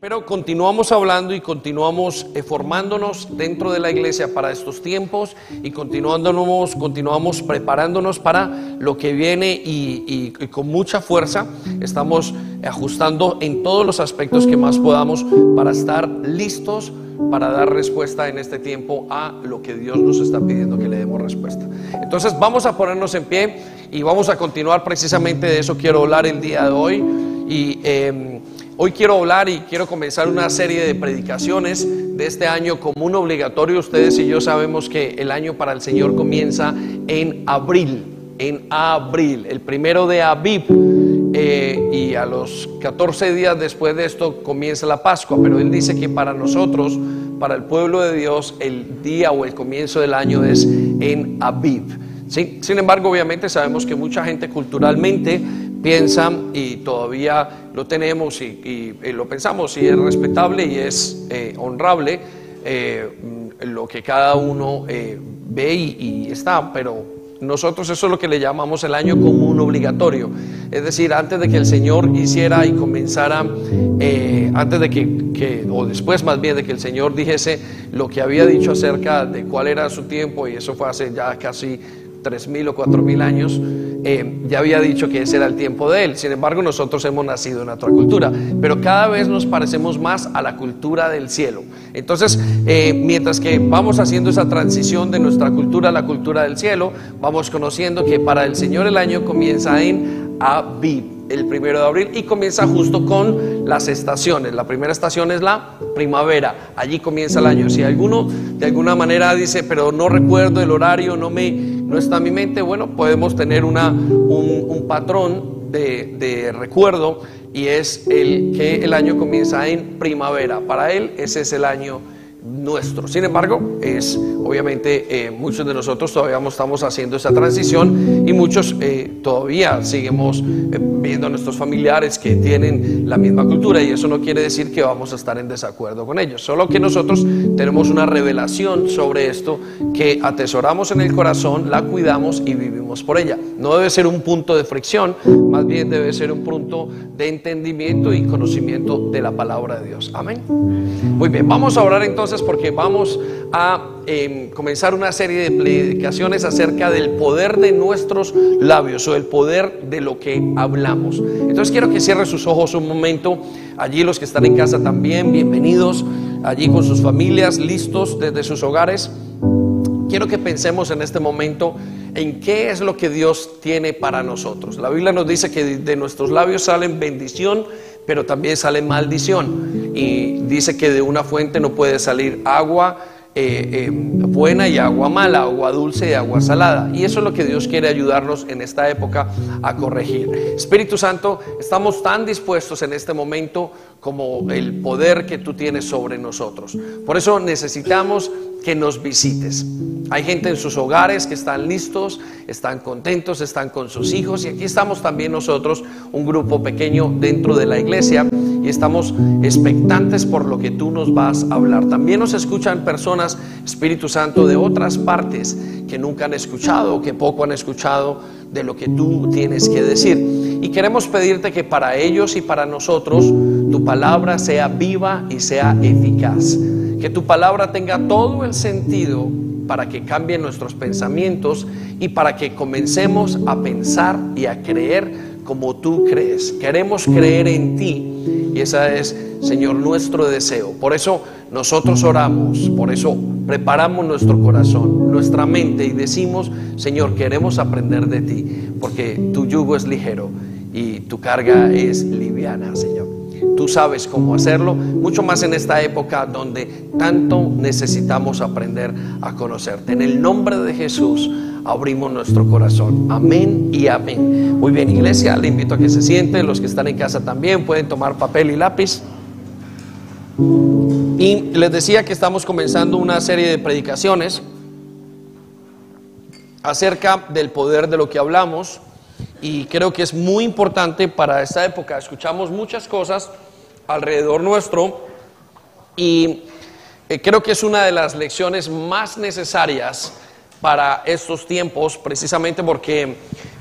Pero continuamos hablando y continuamos eh, formándonos dentro de la iglesia para estos tiempos y continuándonos, continuamos preparándonos para lo que viene y, y con mucha fuerza estamos ajustando en todos los aspectos que más podamos para estar listos para dar respuesta en este tiempo a lo que Dios nos está pidiendo que le demos respuesta. Entonces vamos a ponernos en pie y vamos a continuar precisamente de eso quiero hablar el día de hoy y em, hoy quiero hablar y quiero comenzar una serie de predicaciones de este año como un obligatorio. Ustedes y yo sabemos que el año para el Señor comienza en abril, en abril, el primero de Aviv. Eh, y a los 14 días después de esto comienza la Pascua, pero él dice que para nosotros, para el pueblo de Dios, el día o el comienzo del año es en Aviv. Sin embargo, obviamente sabemos que mucha gente culturalmente piensa y todavía lo tenemos y, lo pensamos y es respetable y es eh, honrable eh, lo que cada uno ve y, está, pero nosotros eso es lo que le llamamos el año común obligatorio. Es decir, antes de que el Señor hiciera y comenzara, eh, antes de que, o después más bien de que el Señor dijese lo que había dicho acerca de cuál era su tiempo, y eso fue hace ya casi tres mil o cuatro mil años, eh, ya había dicho que ese era el tiempo de él. Sin embargo, nosotros hemos nacido en otra cultura, pero cada vez nos parecemos más a la cultura del cielo. Entonces, eh, mientras que vamos haciendo esa transición de nuestra cultura a la cultura del cielo, vamos conociendo que para el Señor el año comienza en Aviv el primero de abril y comienza justo con las estaciones. La primera estación es la primavera, allí comienza el año. Si alguno de alguna manera dice, pero no recuerdo el horario, no, me, no está en mi mente, bueno, podemos tener una, un, patrón de, de recuerdo y es el que el año comienza en primavera. Para él ese es el año nuestro. Sin embargo, es obviamente eh, muchos de nosotros todavía estamos haciendo esa transición y muchos eh, todavía seguimos eh, viendo a nuestros familiares que tienen la misma cultura y eso no quiere decir que vamos a estar en desacuerdo con ellos, solo que nosotros tenemos una revelación sobre esto que atesoramos en el corazón, la cuidamos y vivimos por ella. No debe ser un punto de fricción, más bien debe ser un punto de entendimiento y conocimiento de la palabra de Dios. Amén. Muy bien, vamos a orar entonces porque vamos a em, comenzar una serie de predicaciones acerca del poder de nuestros labios o el poder de lo que hablamos. Entonces quiero que cierre sus ojos un momento. Allí los que están en casa también, bienvenidos. Allí con sus familias, listos desde sus hogares. Quiero que pensemos en este momento en qué es lo que Dios tiene para nosotros. La Biblia nos dice que de nuestros labios salen bendición pero también sale maldición. Y dice que de una fuente no puede salir agua eh, eh, buena y agua mala, agua dulce y agua salada. Y eso es lo que Dios quiere ayudarnos en esta época a corregir. Espíritu Santo, estamos tan dispuestos en este momento como el poder que tú tienes sobre nosotros. Por eso necesitamos que nos visites. Hay gente en sus hogares que están listos, están contentos, están con sus hijos y aquí estamos también nosotros, un grupo pequeño dentro de la iglesia estamos expectantes por lo que tú nos vas a hablar. También nos escuchan personas, Espíritu Santo, de otras partes que nunca han escuchado que poco han escuchado de lo que tú tienes que decir. Y queremos pedirte que para ellos y para nosotros tu palabra sea viva y sea eficaz. Que tu palabra tenga todo el sentido para que cambien nuestros pensamientos y para que comencemos a pensar y a creer como tú crees. Queremos creer en ti y esa es, Señor, nuestro deseo. Por eso nosotros oramos, por eso preparamos nuestro corazón, nuestra mente y decimos, Señor, queremos aprender de ti, porque tu yugo es ligero y tu carga es liviana, Señor. Tú sabes cómo hacerlo, mucho más en esta época donde tanto necesitamos aprender a conocerte. En el nombre de Jesús abrimos nuestro corazón. Amén y amén. Muy bien, iglesia, le invito a que se sienten. Los que están en casa también pueden tomar papel y lápiz. Y les decía que estamos comenzando una serie de predicaciones acerca del poder de lo que hablamos y creo que es muy importante para esta época. Escuchamos muchas cosas alrededor nuestro y eh, creo que es una de las lecciones más necesarias para estos tiempos, precisamente porque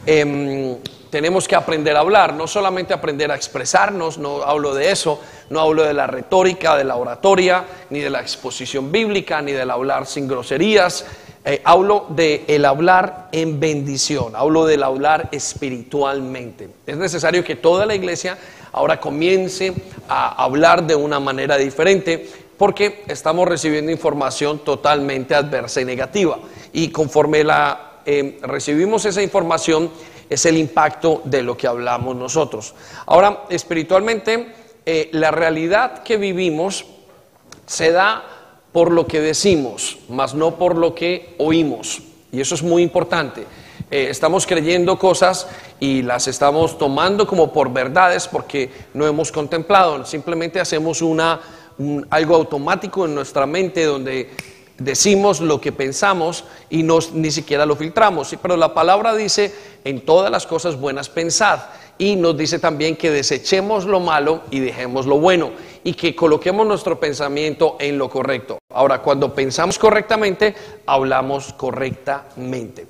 em, tenemos que aprender a hablar, no solamente aprender a expresarnos, no hablo de eso, no hablo de la retórica, de la oratoria, ni de la exposición bíblica, ni del hablar sin groserías, eh, hablo de el hablar en bendición, hablo del hablar espiritualmente. Es necesario que toda la iglesia ahora comience a hablar de una manera diferente porque estamos recibiendo información totalmente adversa y negativa. Y conforme la eh, recibimos esa información, es el impacto de lo que hablamos nosotros. Ahora, espiritualmente, eh, la realidad que vivimos se da por lo que decimos, más no por lo que oímos. Y eso es muy importante. Eh, estamos creyendo cosas y las estamos tomando como por verdades porque no hemos contemplado. Simplemente hacemos una, algo automático en nuestra mente donde decimos lo que pensamos y ni siquiera lo filtramos. Pero la palabra dice, en todas las cosas buenas pensad. Y nos dice también que desechemos lo malo y dejemos lo bueno. Y que coloquemos nuestro pensamiento en lo correcto. Ahora, cuando pensamos correctamente, hablamos correctamente.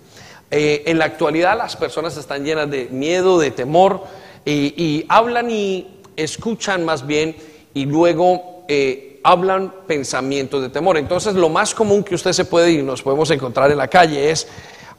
Eh, en la actualidad las personas están llenas de miedo, de temor, y, hablan y escuchan más bien, y luego... Eh, hablan pensamientos de temor. Entonces, lo más común que usted se puede y nos podemos encontrar en la calle es,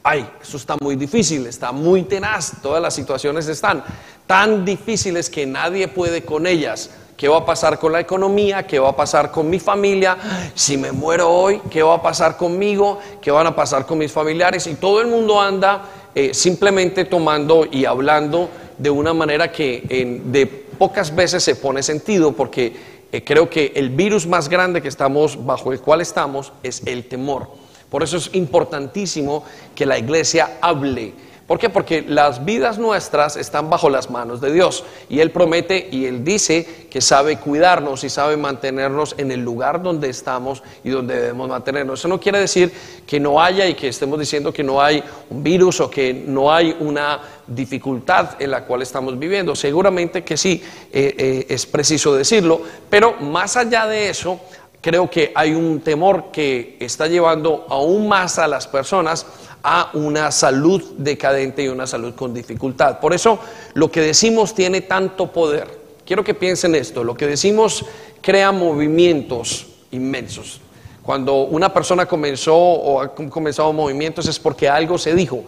ay, eso está muy difícil, está muy tenaz, todas las situaciones están tan difíciles que nadie puede con ellas. ¿Qué va a pasar con la economía? ¿Qué va a pasar con mi familia? Si me muero hoy, ¿qué va a pasar conmigo? ¿Qué van a pasar con mis familiares? Y todo el mundo anda eh, simplemente tomando y hablando de una manera que de pocas veces se pone sentido porque eh, creo que el virus más grande que estamos, bajo el cual estamos, es el temor. Por eso es importantísimo que la iglesia hable ¿Por qué? Porque las vidas nuestras están bajo las manos de Dios y Él promete y Él dice que sabe cuidarnos y sabe mantenernos en el lugar donde estamos y donde debemos mantenernos. Eso no quiere decir que no haya y que estemos diciendo que no hay un virus o que no hay una dificultad en la cual estamos viviendo. Seguramente que sí, eh, eh, es preciso decirlo, pero más allá de eso, creo que hay un temor que está llevando aún más a las personas a una salud decadente y una salud con dificultad. Por eso lo que decimos tiene tanto poder. Quiero que piensen esto, lo que decimos crea movimientos inmensos. Cuando una persona comenzó o ha comenzado movimientos es porque algo se dijo,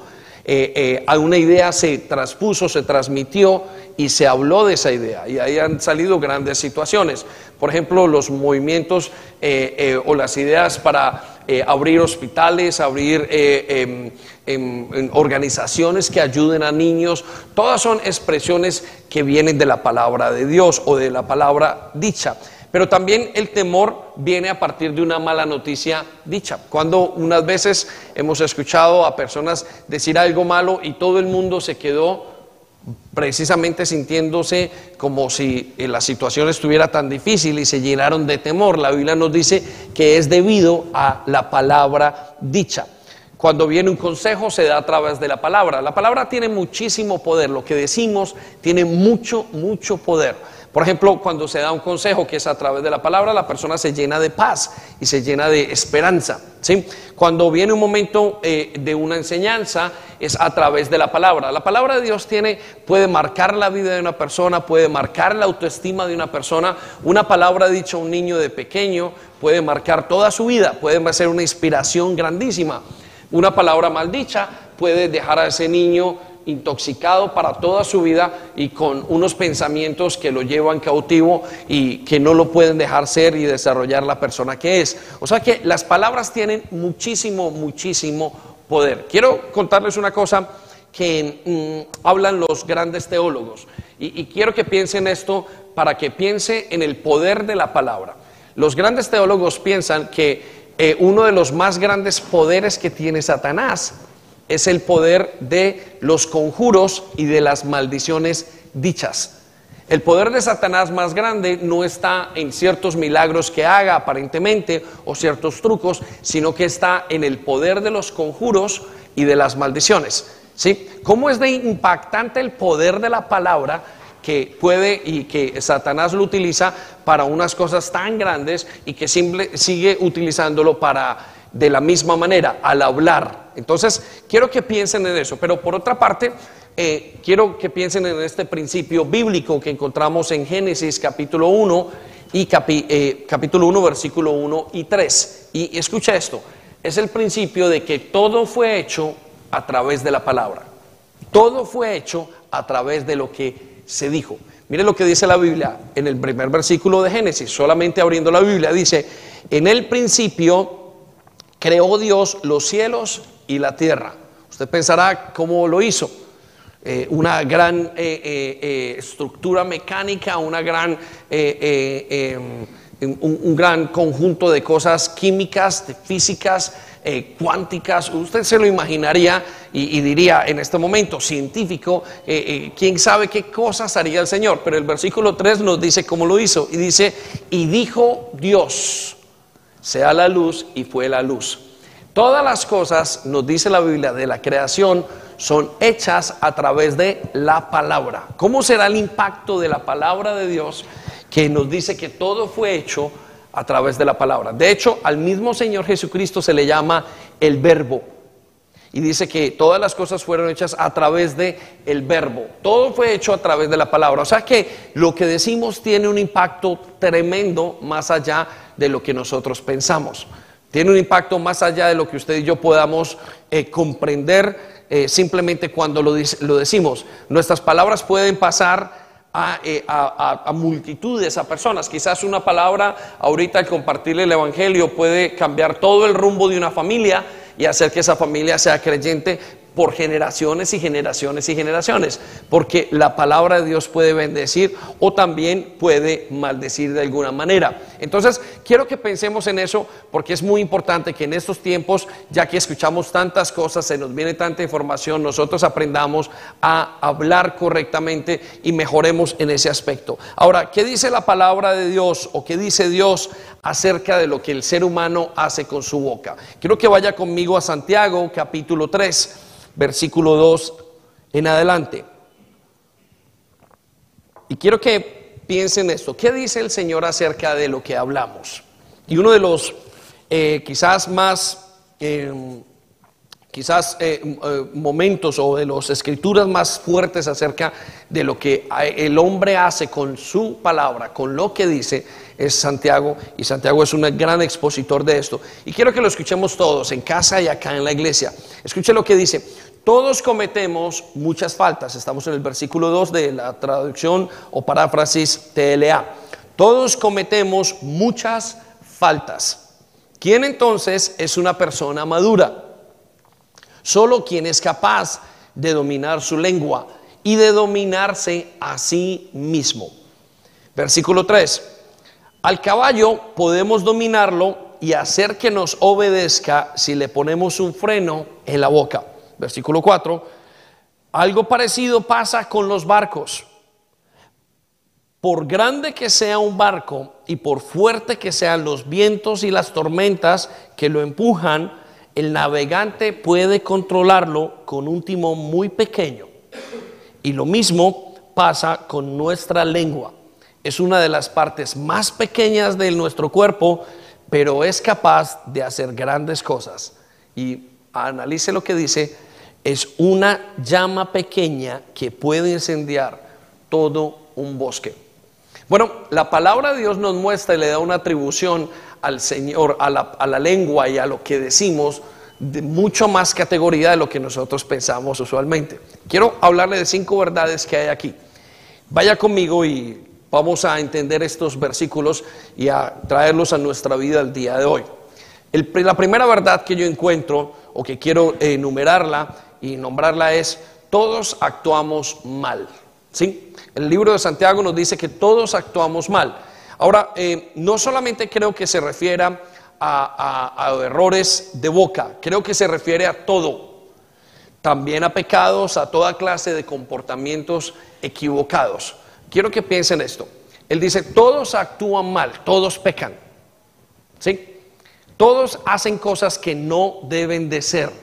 eh, eh, una idea se transpuso, se transmitió y se habló de esa idea. Y ahí han salido grandes situaciones. Por ejemplo, los movimientos eh, o las ideas para abrir hospitales, abrir em, em, organizaciones que ayuden a niños, todas son expresiones que vienen de la palabra de Dios o de la palabra dicha. Pero también el temor viene a partir de una mala noticia dicha. Cuando unas veces hemos escuchado a personas decir algo malo y todo el mundo se quedó precisamente sintiéndose como si la situación estuviera tan difícil y se llenaron de temor. La Biblia nos dice que es debido a la palabra dicha. Cuando viene un consejo se da a través de la palabra. La palabra tiene muchísimo poder, lo que decimos tiene mucho, mucho poder. Por ejemplo, cuando se da un consejo que es a través de la palabra, la persona se llena de paz y se llena de esperanza. ¿sí? Cuando viene un momento eh, de una enseñanza, es a través de la palabra. La palabra de Dios tiene, puede marcar la vida de una persona, puede marcar la autoestima de una persona. Una palabra dicha a un niño de pequeño puede marcar toda su vida, puede ser una inspiración grandísima. Una palabra maldicha puede dejar a ese niño intoxicado para toda su vida y con unos pensamientos que lo llevan cautivo y que no lo pueden dejar ser y desarrollar la persona que es. O sea que las palabras tienen muchísimo, muchísimo poder. Quiero contarles una cosa que mm, hablan los grandes teólogos y, quiero que piensen esto para que piense en el poder de la palabra. Los grandes teólogos piensan que eh, uno de los más grandes poderes que tiene Satanás es el poder de los conjuros y de las maldiciones dichas. El poder de Satanás más grande no está en ciertos milagros que haga aparentemente o ciertos trucos, sino que está en el poder de los conjuros y de las maldiciones. ¿Sí? ¿Cómo es de impactante el poder de la palabra que puede y que Satanás lo utiliza para unas cosas tan grandes y que sigue utilizándolo para de la misma manera al hablar. Entonces, quiero que piensen en eso, pero por otra parte, eh, quiero que piensen en este principio bíblico que encontramos en Génesis capítulo 1 y eh, capítulo 1 versículo 1 y 3. Y escucha esto, es el principio de que todo fue hecho a través de la palabra. Todo fue hecho a través de lo que se dijo. Mire lo que dice la Biblia en el primer versículo de Génesis, solamente abriendo la Biblia, dice, en el principio creó Dios los cielos y la tierra. Usted pensará cómo lo hizo. Eh, una gran eh, eh, estructura mecánica, una gran, em, un, gran conjunto de cosas químicas, de físicas, cuánticas. Usted se lo imaginaría y, diría en este momento científico, quién sabe qué cosas haría el Señor. Pero el versículo 3 nos dice cómo lo hizo. Y dice, y dijo Dios, sea la luz y fue la luz. Todas las cosas, nos dice la Biblia, de la creación son hechas a través de la palabra. ¿Cómo será el impacto de la palabra de Dios que nos dice que todo fue hecho a través de la palabra? De hecho, al mismo Señor Jesucristo se le llama el verbo. Y dice que todas las cosas fueron hechas a través de el verbo. Todo fue hecho a través de la palabra. O sea que lo que decimos tiene un impacto tremendo más allá de lo que nosotros pensamos. Tiene un impacto más allá de lo que usted y yo podamos eh, comprender eh, simplemente cuando lo, lo, decimos. Nuestras palabras pueden pasar eh, a, a, multitudes, a personas. Quizás una palabra ahorita al compartirle el Evangelio puede cambiar todo el rumbo de una familia y hacer que esa familia sea creyente por generaciones y generaciones y generaciones, porque la palabra de Dios puede bendecir o también puede maldecir de alguna manera. Entonces, quiero que pensemos en eso porque es muy importante que en estos tiempos, ya que escuchamos tantas cosas, se nos viene tanta información, nosotros aprendamos a hablar correctamente y mejoremos en ese aspecto. Ahora, ¿qué dice la palabra de Dios o qué dice Dios acerca de lo que el ser humano hace con su boca? Quiero que vaya conmigo a Santiago capítulo 3 versículo 2 en adelante. Y quiero que piensen esto. ¿Qué dice el Señor acerca de lo que hablamos? Y uno de los eh, quizás más, em, quizás eh, eh, momentos o de las escrituras más fuertes acerca de lo que el hombre hace con su palabra, con lo que dice, es Santiago. Y Santiago es un gran expositor de esto. Y quiero que lo escuchemos todos, en casa y acá en la iglesia. Escuche lo que dice. Todos cometemos muchas faltas. Estamos en el versículo 2 de la traducción o paráfrasis TLA. Todos cometemos muchas faltas. ¿Quién entonces es una persona madura? Solo quien es capaz de dominar su lengua y de dominarse a sí mismo. Versículo 3. Al caballo podemos dominarlo y hacer que nos obedezca si le ponemos un freno en la boca versículo 4, algo parecido pasa con los barcos. Por grande que sea un barco y por fuerte que sean los vientos y las tormentas que lo empujan, el navegante puede controlarlo con un timón muy pequeño. Y lo mismo pasa con nuestra lengua. Es una de las partes más pequeñas de nuestro cuerpo, pero es capaz de hacer grandes cosas. Y analice lo que dice es una llama pequeña que puede incendiar todo un bosque. Bueno, la palabra de Dios nos muestra y le da una atribución al Señor, a la, lengua y a lo que decimos de mucho más categoría de lo que nosotros pensamos usualmente. Quiero hablarle de cinco verdades que hay aquí. Vaya conmigo y vamos a entender estos versículos y a traerlos a nuestra vida el día de hoy. la primera verdad que yo encuentro o que quiero enumerarla y nombrarla es, todos actuamos mal. ¿sí? El libro de Santiago nos dice que todos actuamos mal. Ahora, eh, no solamente creo que se refiera a, errores de boca, creo que se refiere a todo. También a pecados, a toda clase de comportamientos equivocados. Quiero que piensen esto. Él dice, todos actúan mal, todos pecan. ¿Sí? Todos hacen cosas que no deben de ser.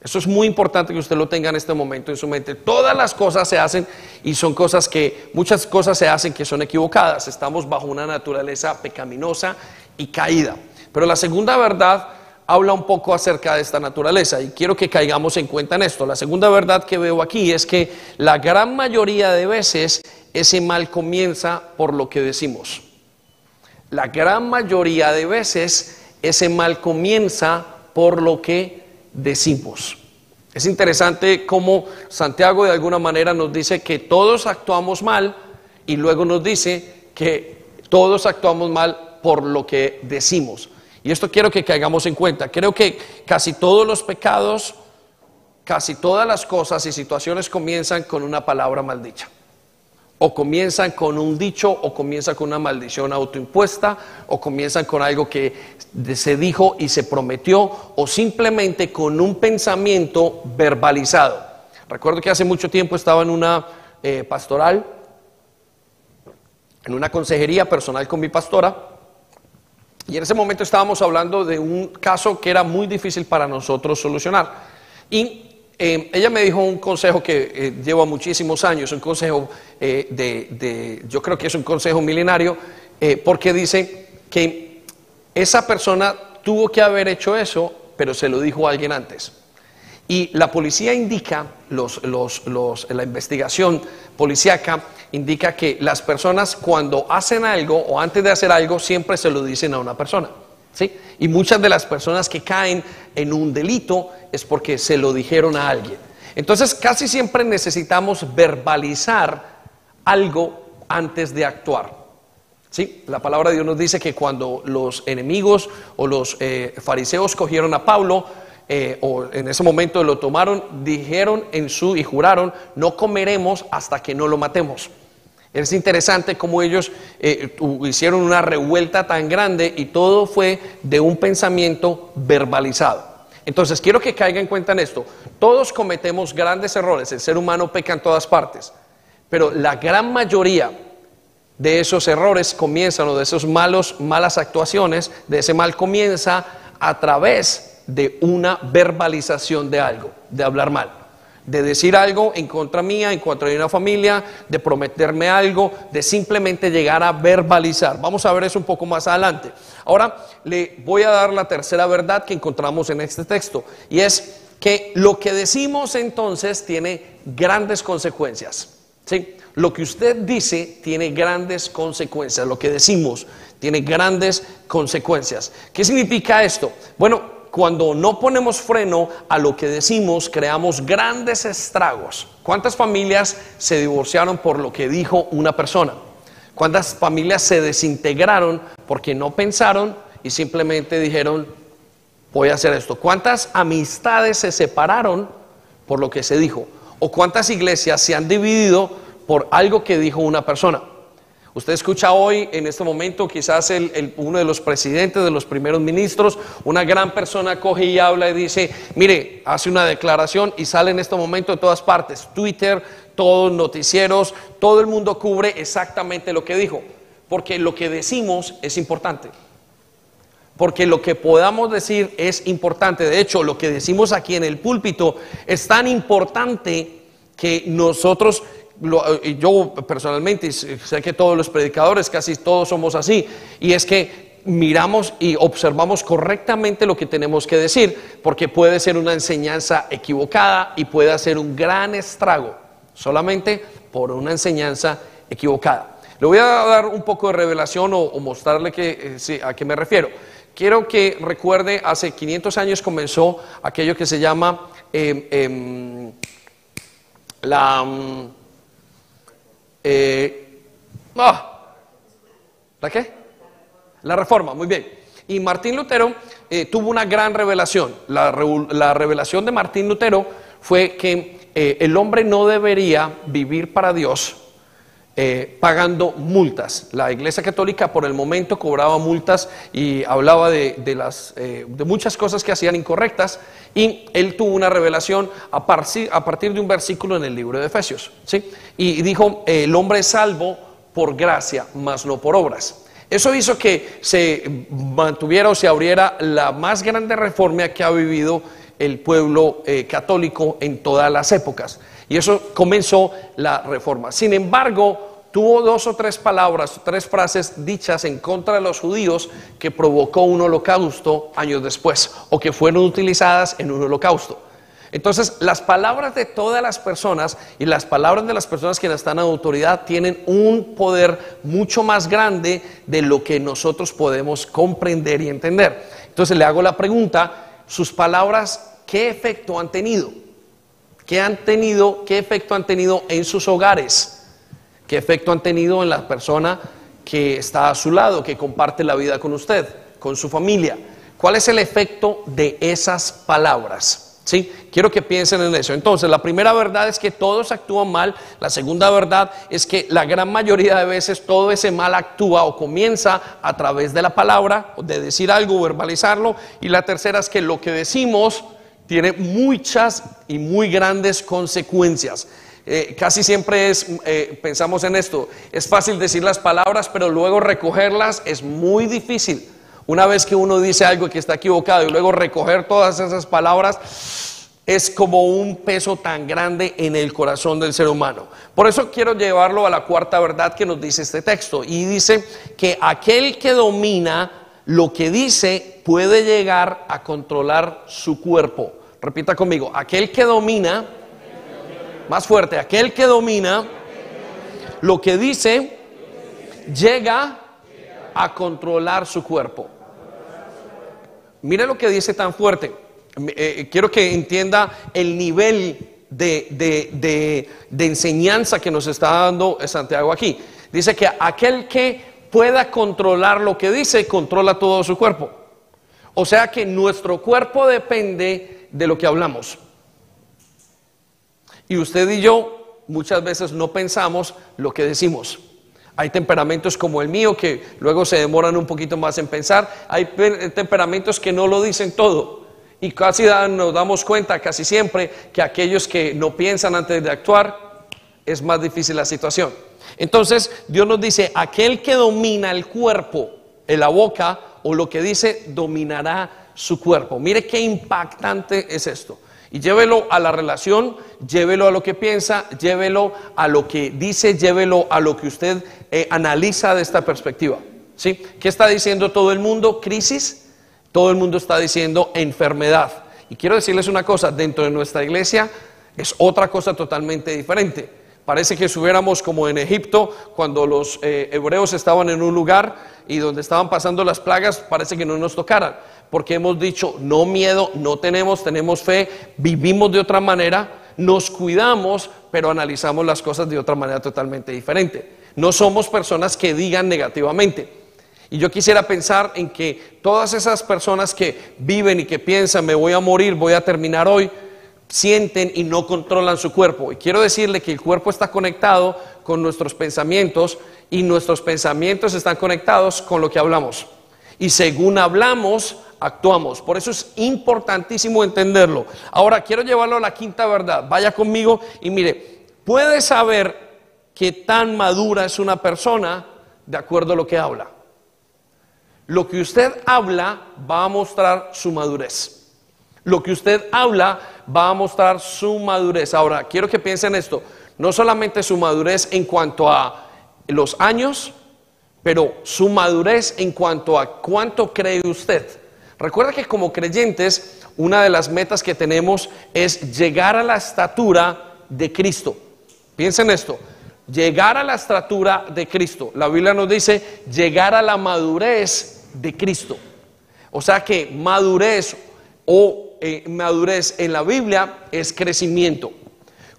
Eso es muy importante que usted lo tenga en este momento en su mente. Todas las cosas se hacen y son cosas que, muchas cosas se hacen que son equivocadas. Estamos bajo una naturaleza pecaminosa y caída. Pero la segunda verdad habla un poco acerca de esta naturaleza y quiero que caigamos en cuenta en esto. La segunda verdad que veo aquí es que la gran mayoría de veces ese mal comienza por lo que decimos. La gran mayoría de veces ese mal comienza por lo que decimos. Es interesante cómo Santiago de alguna manera nos dice que todos actuamos mal y luego nos dice que todos actuamos mal por lo que decimos. Y esto quiero que caigamos en cuenta. Creo que casi todos los pecados, casi todas las cosas y situaciones comienzan con una palabra maldicha. O comienzan con un dicho, o comienzan con una maldición autoimpuesta, o comienzan con algo que se dijo y se prometió, o simplemente con un pensamiento verbalizado. Recuerdo que hace mucho tiempo estaba en una eh, pastoral, en una consejería personal con mi pastora, y en ese momento estábamos hablando de un caso que era muy difícil para nosotros solucionar. Eh, ella me dijo un consejo que eh, lleva muchísimos años, un consejo eh, de, yo creo que es un consejo milenario, porque dice que esa persona tuvo que haber hecho eso, pero se lo dijo a alguien antes. Y la policía indica, los, la investigación policíaca indica que las personas cuando hacen algo o antes de hacer algo siempre se lo dicen a una persona. Y muchas de las personas que caen en un delito es porque se lo dijeron a alguien. Entonces casi siempre necesitamos verbalizar algo antes de actuar. ¿Sí? La palabra de Dios nos dice que cuando los enemigos o los eh, fariseos cogieron a Pablo, eh, o en ese momento lo tomaron, dijeron en su y juraron, no comeremos hasta que no lo matemos. Es interesante cómo ellos eh, hicieron una revuelta tan grande y todo fue de un pensamiento verbalizado. Entonces quiero que caiga en cuenta en esto. Todos cometemos grandes errores, el ser humano peca en todas partes, pero la gran mayoría de esos errores comienzan o de esos malos malas actuaciones, de ese mal comienza a través de una verbalización de algo, de hablar mal, de decir algo en contra mía, en contra de una familia, de prometerme algo, de simplemente llegar a verbalizar. Vamos a ver eso un poco más adelante. Ahora le voy a dar la tercera verdad que encontramos en este texto y es que lo que decimos entonces tiene grandes consecuencias. ¿sí? Lo que usted dice tiene grandes consecuencias, lo que decimos tiene grandes consecuencias. ¿Qué significa esto? Bueno, cuando no ponemos freno a lo que decimos, creamos grandes estragos. ¿Cuántas familias se divorciaron por lo que dijo una persona? ¿Cuántas familias se desintegraron porque no pensaron y simplemente dijeron, voy a hacer esto? ¿Cuántas amistades se separaron por lo que se dijo? ¿O cuántas iglesias se han dividido por algo que dijo una persona? Usted escucha hoy, en este momento, quizás uno de los presidentes, de los primeros ministros, una gran persona coge y habla y dice, mire, hace una declaración y sale en este momento de todas partes, Twitter, todos noticieros, todo el mundo cubre exactamente lo que dijo, porque lo que decimos es importante. Porque lo que podamos decir es importante. De hecho, lo que decimos aquí en el púlpito es tan importante que nosotros eh, yo personalmente, sé que todos los predicadores, casi todos somos así, y es que miramos y observamos correctamente lo que tenemos que decir, porque puede ser una enseñanza equivocada y puede hacer un gran estrago, solamente por una enseñanza equivocada. Le voy a dar un poco de revelación o, mostrarle que, eh, a qué me refiero. Quiero que recuerde, hace 500 años comenzó aquello que se llama em, em, la... Mm, eh, ah, ¿La qué? La reforma, muy bien. Y Martín Lutero eh, tuvo una gran revelación. La, revelación de Martín Lutero fue que eh, el hombre no debería vivir para Dios pagando multas. La Iglesia Católica por el momento cobraba multas y hablaba de, las, de muchas cosas que hacían incorrectas y él tuvo una revelación a partir, a partir de un versículo en el libro de Efesios. ¿sí? Y dijo, el hombre es salvo por gracia, mas no por obras. Eso hizo que se mantuviera o se abriera la más grande reforma que ha vivido el pueblo eh, católico en todas las épocas. Y eso comenzó la reforma. Sin embargo, tuvo dos o tres palabras, tres frases dichas en contra de los judíos que provocó un holocausto años después o que fueron utilizadas en un holocausto. Entonces, las palabras de todas las personas y las palabras de las personas que están en autoridad tienen un poder mucho más grande de lo que nosotros podemos comprender y entender. Entonces, le hago la pregunta, sus palabras, ¿qué efecto han tenido? ¿Qué han tenido, qué efecto han tenido en sus hogares? ¿Qué efecto han tenido en la persona que está a su lado, que comparte la vida con usted, con su familia? ¿Cuál es el efecto de esas palabras? ¿Sí? Quiero que piensen en eso. Entonces, la primera verdad es que todos actúan mal. La segunda verdad es que la gran mayoría de veces todo ese mal actúa o comienza a través de la palabra, de decir algo, verbalizarlo. Y la tercera es que lo que decimos tiene muchas y muy grandes consecuencias. Eh, casi siempre es, eh, pensamos en esto, es fácil decir las palabras, pero luego recogerlas es muy difícil. Una vez que uno dice algo que está equivocado y luego recoger todas esas palabras, es como un peso tan grande en el corazón del ser humano. Por eso quiero llevarlo a la cuarta verdad que nos dice este texto. Y dice que aquel que domina lo que dice puede llegar a controlar su cuerpo. Repita conmigo, aquel que domina, más fuerte, aquel que domina lo que dice llega a controlar su cuerpo. Mire lo que dice tan fuerte. Eh, quiero que entienda el nivel de, enseñanza que nos está dando Santiago aquí. Dice que aquel que pueda controlar lo que dice, controla todo su cuerpo. O sea que nuestro cuerpo depende de lo que hablamos. Y usted y yo muchas veces no pensamos lo que decimos. Hay temperamentos como el mío que luego se demoran un poquito más en pensar. Hay temperamentos que no lo dicen todo. Y casi nos damos cuenta casi siempre que aquellos que no piensan antes de actuar es más difícil la situación. Entonces Dios nos dice, aquel que domina el cuerpo, en la boca o lo que dice, dominará su cuerpo. Mire qué impactante es esto. Y llévelo a la relación, llévelo a lo que piensa, llévelo a lo que dice, llévelo a lo que usted eh, analiza de esta perspectiva. ¿Sí? ¿Qué está diciendo todo el mundo? Crisis. Todo el mundo está diciendo enfermedad. Y quiero decirles una cosa, dentro de nuestra iglesia es otra cosa totalmente diferente. Parece que estuviéramos como en Egipto cuando los eh, hebreos estaban en un lugar y donde estaban pasando las plagas, parece que no nos tocaran porque hemos dicho, no miedo, no tenemos, tenemos fe, vivimos de otra manera, nos cuidamos, pero analizamos las cosas de otra manera totalmente diferente. No somos personas que digan negativamente. Y yo quisiera pensar en que todas esas personas que viven y que piensan, me voy a morir, voy a terminar hoy, sienten y no controlan su cuerpo. Y quiero decirle que el cuerpo está conectado con nuestros pensamientos y nuestros pensamientos están conectados con lo que hablamos. Y según hablamos, actuamos. Por eso es importantísimo entenderlo. Ahora quiero llevarlo a la quinta verdad. Vaya conmigo y mire, puede saber qué tan madura es una persona de acuerdo a lo que habla. Lo que usted habla va a mostrar su madurez. Lo que usted habla va a mostrar su madurez. Ahora, quiero que piensen esto. No solamente su madurez en cuanto a los años, pero su madurez en cuanto a cuánto cree usted. Recuerda que como creyentes, una de las metas que tenemos es llegar a la estatura de Cristo. Piensen esto, llegar a la estatura de Cristo. La Biblia nos dice llegar a la madurez de Cristo. O sea que madurez o eh, madurez en la Biblia es crecimiento.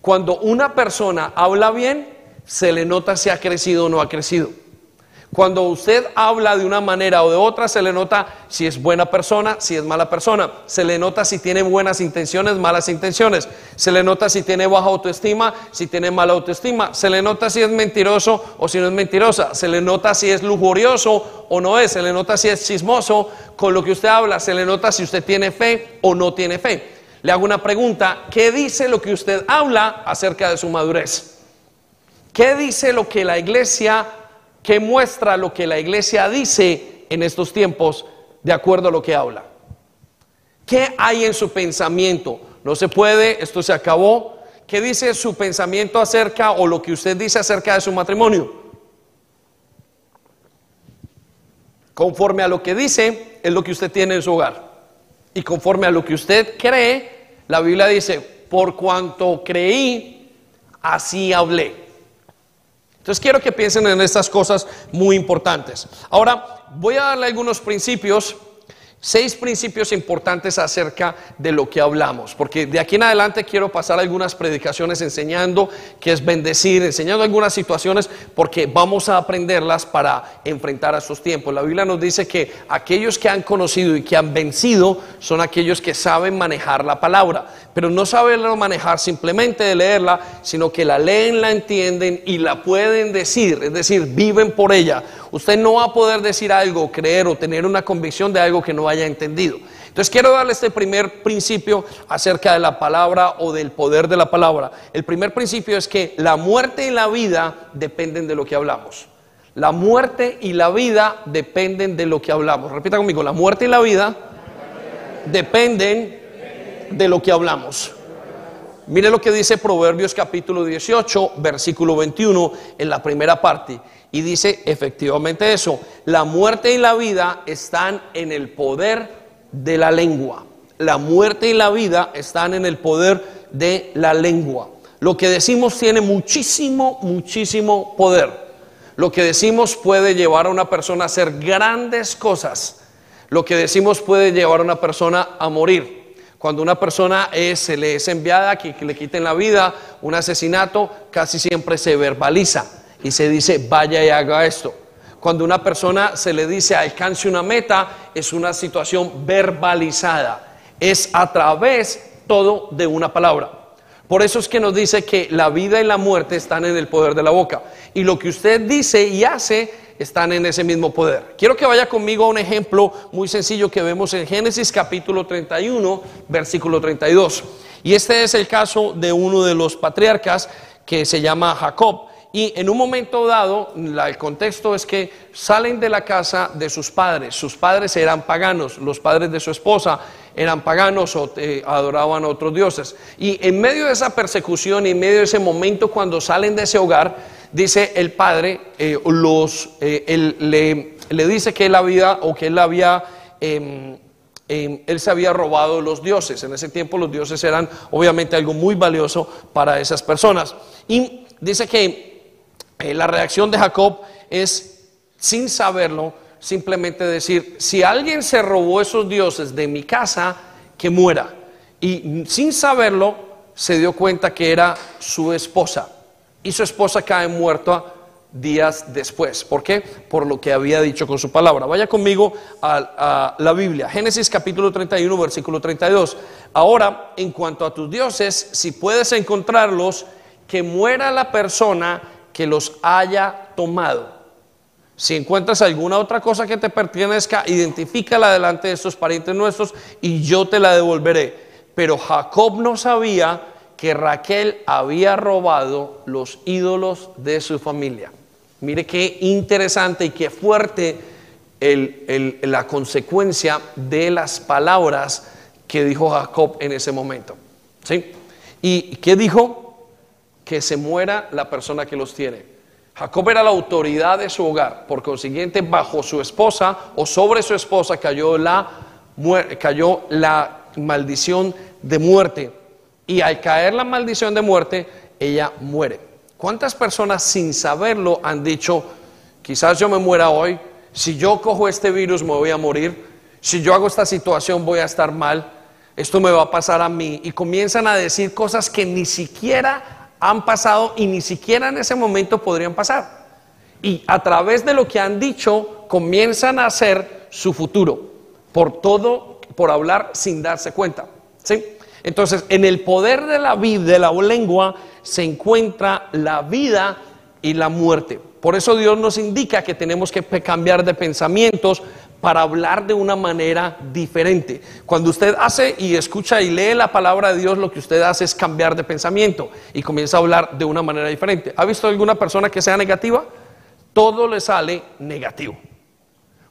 Cuando una persona habla bien, se le nota si ha crecido o no ha crecido. Cuando usted habla de una manera o de otra, se le nota si es buena persona, si es mala persona. Se le nota si tiene buenas intenciones, malas intenciones. Se le nota si tiene baja autoestima, si tiene mala autoestima. Se le nota si es mentiroso o si no es mentirosa. Se le nota si es lujurioso o no es. Se le nota si es chismoso con lo que usted habla. Se le nota si usted tiene fe o no tiene fe. Le hago una pregunta. ¿Qué dice lo que usted habla acerca de su madurez? ¿Qué dice lo que la iglesia que muestra lo que la iglesia dice en estos tiempos de acuerdo a lo que habla. ¿Qué hay en su pensamiento? No se puede, esto se acabó. ¿Qué dice su pensamiento acerca o lo que usted dice acerca de su matrimonio? Conforme a lo que dice, es lo que usted tiene en su hogar. Y conforme a lo que usted cree, la Biblia dice, por cuanto creí, así hablé. Entonces quiero que piensen en estas cosas muy importantes. Ahora voy a darle algunos principios Seis principios importantes acerca de lo que hablamos, porque de aquí en adelante quiero pasar algunas predicaciones enseñando que es bendecir, enseñando algunas situaciones, porque vamos a aprenderlas para enfrentar a estos tiempos. La Biblia nos dice que aquellos que han conocido y que han vencido son aquellos que saben manejar la palabra, pero no saberlo manejar simplemente de leerla, sino que la leen, la entienden y la pueden decir, es decir, viven por ella. Usted no va a poder decir algo, creer o tener una convicción de algo que no haya entendido. Entonces quiero darle este primer principio acerca de la palabra o del poder de la palabra. El primer principio es que la muerte y la vida dependen de lo que hablamos. La muerte y la vida dependen de lo que hablamos. Repita conmigo, la muerte y la vida dependen de lo que hablamos. Mire lo que dice Proverbios capítulo 18, versículo 21 en la primera parte. Y dice efectivamente eso, la muerte y la vida están en el poder de la lengua. La muerte y la vida están en el poder de la lengua. Lo que decimos tiene muchísimo, muchísimo poder. Lo que decimos puede llevar a una persona a hacer grandes cosas. Lo que decimos puede llevar a una persona a morir. Cuando una persona se le es enviada que le quiten la vida, un asesinato, casi siempre se verbaliza y se dice, vaya y haga esto. Cuando una persona se le dice alcance una meta, es una situación verbalizada. Es a través todo de una palabra. Por eso es que nos dice que la vida y la muerte están en el poder de la boca. Y lo que usted dice y hace están en ese mismo poder. Quiero que vaya conmigo a un ejemplo muy sencillo que vemos en Génesis capítulo 31, versículo 32. Y este es el caso de uno de los patriarcas que se llama Jacob. Y en un momento dado, el contexto es que salen de la casa de sus padres. Sus padres eran paganos, los padres de su esposa eran paganos o eh, adoraban a otros dioses. Y en medio de esa persecución y en medio de ese momento cuando salen de ese hogar, dice el padre, eh, los, eh, él, le, dice que él había o que él había... Em, em, él se había robado los dioses. En ese tiempo los dioses eran obviamente algo muy valioso para esas personas. Y dice que eh, la reacción de Jacob es, sin saberlo, simplemente decir, si alguien se robó esos dioses de mi casa, que muera. Y sin saberlo, se dio cuenta que era su esposa. Y su esposa cae muerta días después. ¿Por qué? Por lo que había dicho con su palabra. Vaya conmigo a, la Biblia. Génesis capítulo 31, versículo 32. Ahora, en cuanto a tus dioses, si puedes encontrarlos, que muera la persona que los haya tomado. Si encuentras alguna otra cosa que te pertenezca, identifícala delante de estos parientes nuestros y yo te la devolveré. Pero Jacob no sabía que Raquel había robado los ídolos de su familia. Mire qué interesante y qué fuerte la consecuencia de las palabras que dijo Jacob en ese momento. ¿Sí? ¿Y qué dijo? que se muera la persona que los tiene. Jacob era la autoridad de su hogar, por consiguiente bajo su esposa o sobre su esposa cayó la, cayó la maldición de muerte. Y al caer la maldición de muerte, ella muere. ¿Cuántas personas sin saberlo han dicho, quizás yo me muera hoy, si yo cojo este virus me voy a morir, si yo hago esta situación voy a estar mal, esto me va a pasar a mí? Y comienzan a decir cosas que ni siquiera han pasado y ni siquiera en ese momento podrían pasar. Y a través de lo que han dicho, comienzan a hacer su futuro, por todo, por hablar sin darse cuenta. ¿sí? Entonces, en el poder de la vida, de la lengua, se encuentra la vida y la muerte. Por eso Dios nos indica que tenemos que cambiar de pensamientos para hablar de una manera diferente. Cuando usted hace y escucha y lee la palabra de Dios, lo que usted hace es cambiar de pensamiento y comienza a hablar de una manera diferente. ¿Ha visto alguna persona que sea negativa? Todo le sale negativo.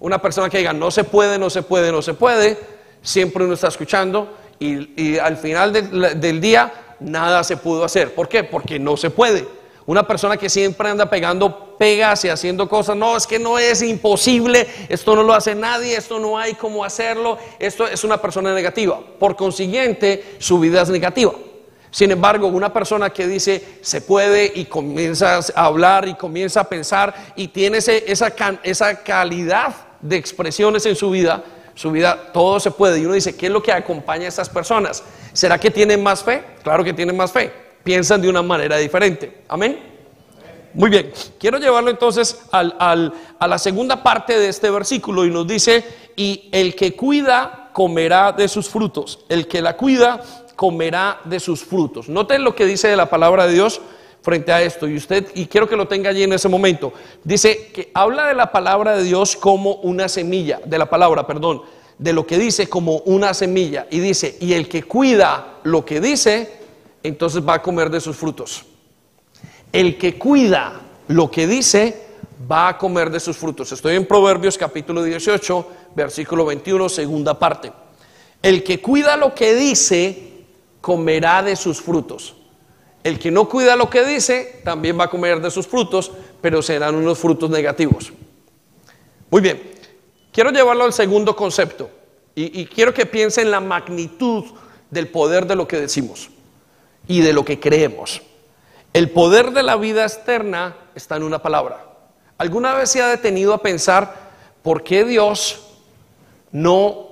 Una persona que diga no se puede, no se puede, no se puede, siempre uno está escuchando y, al final del día nada se pudo hacer. ¿Por qué? Porque no se puede. Una persona que siempre anda pegando pegas y haciendo cosas, no, es que no es imposible, esto no lo hace nadie, esto no hay cómo hacerlo, esto es una persona negativa. Por consiguiente, su vida es negativa. Sin embargo, una persona que dice se puede y comienza a hablar y comienza a pensar y tiene esa, esa calidad de expresiones en su vida, su vida todo se puede. Y uno dice, ¿qué es lo que acompaña a estas personas? ¿Será que tienen más fe? Claro que tienen más fe. Piensan de una manera diferente. Amén. Muy bien, quiero llevarlo entonces a la segunda parte de este versículo y nos dice, y el que cuida comerá de sus frutos. El que la cuida comerá de sus frutos. Noten lo que dice de la palabra de Dios frente a esto y usted y quiero que lo tenga allí en ese momento. Dice que habla de la palabra de Dios como una semilla, de la palabra, perdón, de lo que dice como una semilla y dice, "Y el que cuida lo que dice, entonces va a comer de sus frutos." El que cuida lo que dice va a comer de sus frutos. Estoy en Proverbios capítulo 18, versículo 21, segunda parte. El que cuida lo que dice comerá de sus frutos. El que no cuida lo que dice, también va a comer de sus frutos, pero serán unos frutos negativos. Muy bien, quiero llevarlo al segundo concepto y, quiero que piense en la magnitud del poder de lo que decimos y de lo que creemos. El poder de la vida externa está en una palabra. ¿Alguna vez se ha detenido a pensar por qué Dios no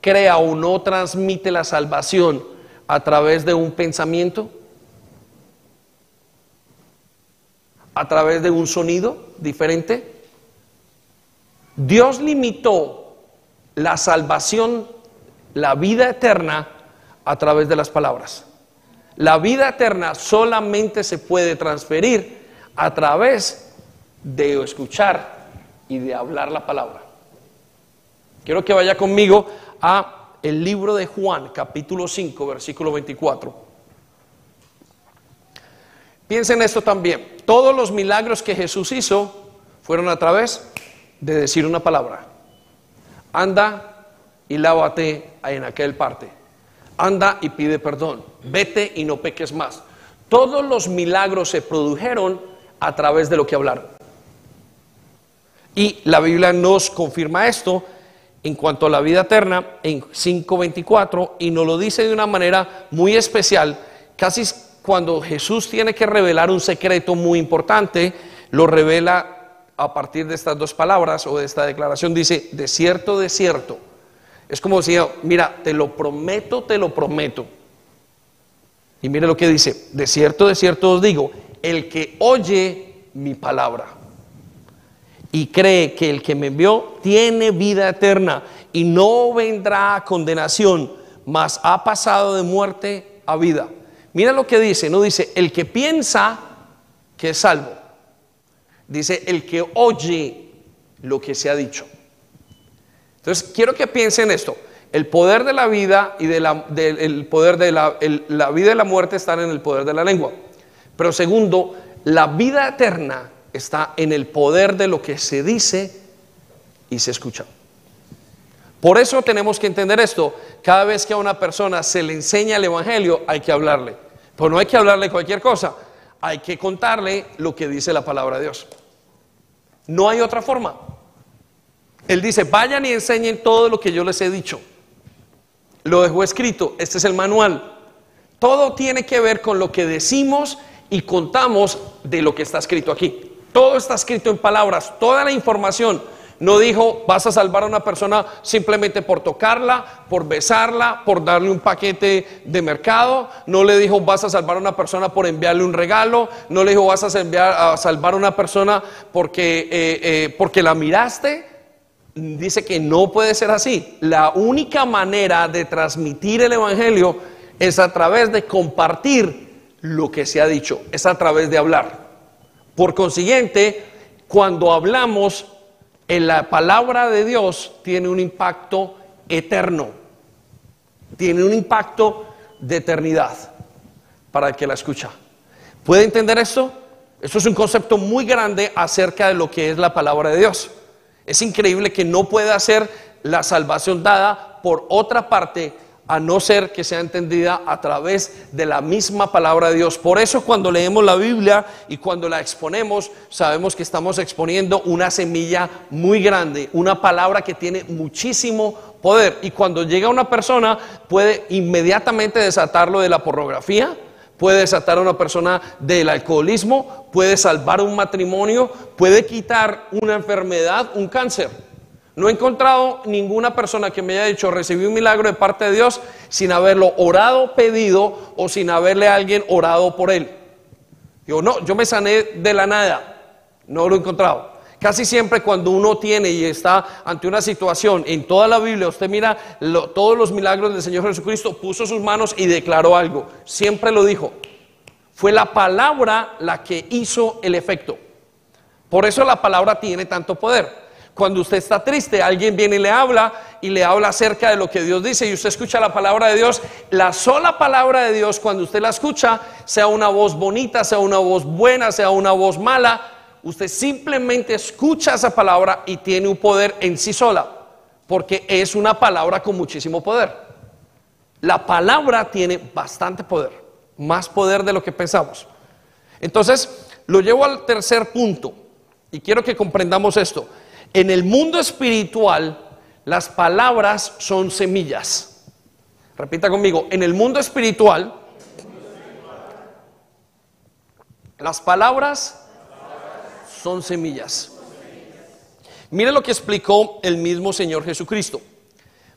crea o no transmite la salvación a través de un pensamiento? ¿A través de un sonido diferente? Dios limitó la salvación, la vida eterna, a través de las palabras. La vida eterna solamente se puede transferir a través de escuchar y de hablar la palabra. Quiero que vaya conmigo a el libro de Juan, capítulo 5, versículo 24. Piensen esto también. Todos los milagros que Jesús hizo fueron a través de decir una palabra. Anda y lávate en aquel parte. Anda y pide perdón. Vete y no peques más. Todos los milagros se produjeron a través de lo que hablaron. Y la Biblia nos confirma esto en cuanto a la vida eterna en 5.24 y nos lo dice de una manera muy especial, casi cuando Jesús tiene que revelar un secreto muy importante, lo revela a partir de estas dos palabras o de esta declaración, dice, de cierto, de cierto. Es como decía, mira, te lo prometo, te lo prometo. Y mire lo que dice, de cierto, de cierto os digo, el que oye mi palabra y cree que el que me envió tiene vida eterna y no vendrá a condenación, mas ha pasado de muerte a vida. Mira lo que dice, no dice el que piensa que es salvo. Dice el que oye lo que se ha dicho. Entonces, quiero que piensen esto. El poder de la vida y de la, el poder de la, la vida y la muerte están en el poder de la lengua. Pero segundo, la vida eterna está en el poder de lo que se dice y se escucha. Por eso tenemos que entender esto. Cada vez que a una persona se le enseña el Evangelio, hay que hablarle. Pero no hay que hablarle cualquier cosa. Hay que contarle lo que dice la palabra de Dios. No hay otra forma. Él dice, vayan y enseñen todo lo que yo les he dicho. Lo dejó escrito. Este es el manual. Todo tiene que ver con lo que decimos y contamos de lo que está escrito aquí. Todo está escrito en palabras, toda la información. No dijo, vas a salvar a una persona simplemente por tocarla, por besarla, por darle un paquete de mercado. No le dijo, vas a salvar a una persona por enviarle un regalo. No le dijo, vas a, a salvar a una persona porque, eh, eh, porque la miraste. Dice que no puede ser así. La única manera de transmitir el Evangelio es a través de compartir lo que se ha dicho, es a través de hablar. Por consiguiente, cuando hablamos en la palabra de Dios, tiene un impacto eterno, tiene un impacto de eternidad para el que la escucha. ¿Puede entender esto? Esto es un concepto muy grande acerca de lo que es la palabra de Dios. Es increíble que no pueda ser la salvación dada por otra parte a no ser que sea entendida a través de la misma palabra de Dios. Por eso cuando leemos la Biblia y cuando la exponemos, sabemos que estamos exponiendo una semilla muy grande, una palabra que tiene muchísimo poder. Y cuando llega una persona puede inmediatamente desatarlo de la pornografía, puede desatar a una persona del alcoholismo, puede salvar un matrimonio, puede quitar una enfermedad, un cáncer. No he encontrado ninguna persona que me haya dicho recibí un milagro de parte de Dios sin haberlo orado, pedido o sin haberle a alguien orado por él. Digo, no, yo me sané de la nada. No lo he encontrado. Casi siempre cuando uno tiene y está ante una situación, en toda la Biblia, usted mira todos los milagros del Señor Jesucristo, puso sus manos y declaró algo. Siempre lo dijo. Fue la palabra la que hizo el efecto. Por eso la palabra tiene tanto poder. Cuando usted está triste, alguien viene y le habla y le habla acerca de lo que Dios dice y usted escucha la palabra de Dios. La sola palabra de Dios, cuando usted la escucha, sea una voz bonita, sea una voz buena, sea una voz mala, usted simplemente escucha esa palabra y tiene un poder en sí sola, porque es una palabra con muchísimo poder. La palabra tiene bastante poder, más poder de lo que pensamos. Entonces, lo llevo al tercer punto y quiero que comprendamos esto. En el mundo espiritual, las palabras son semillas. Repita conmigo, en el mundo espiritual, las palabras son semillas. Mire lo que explicó el mismo Señor Jesucristo.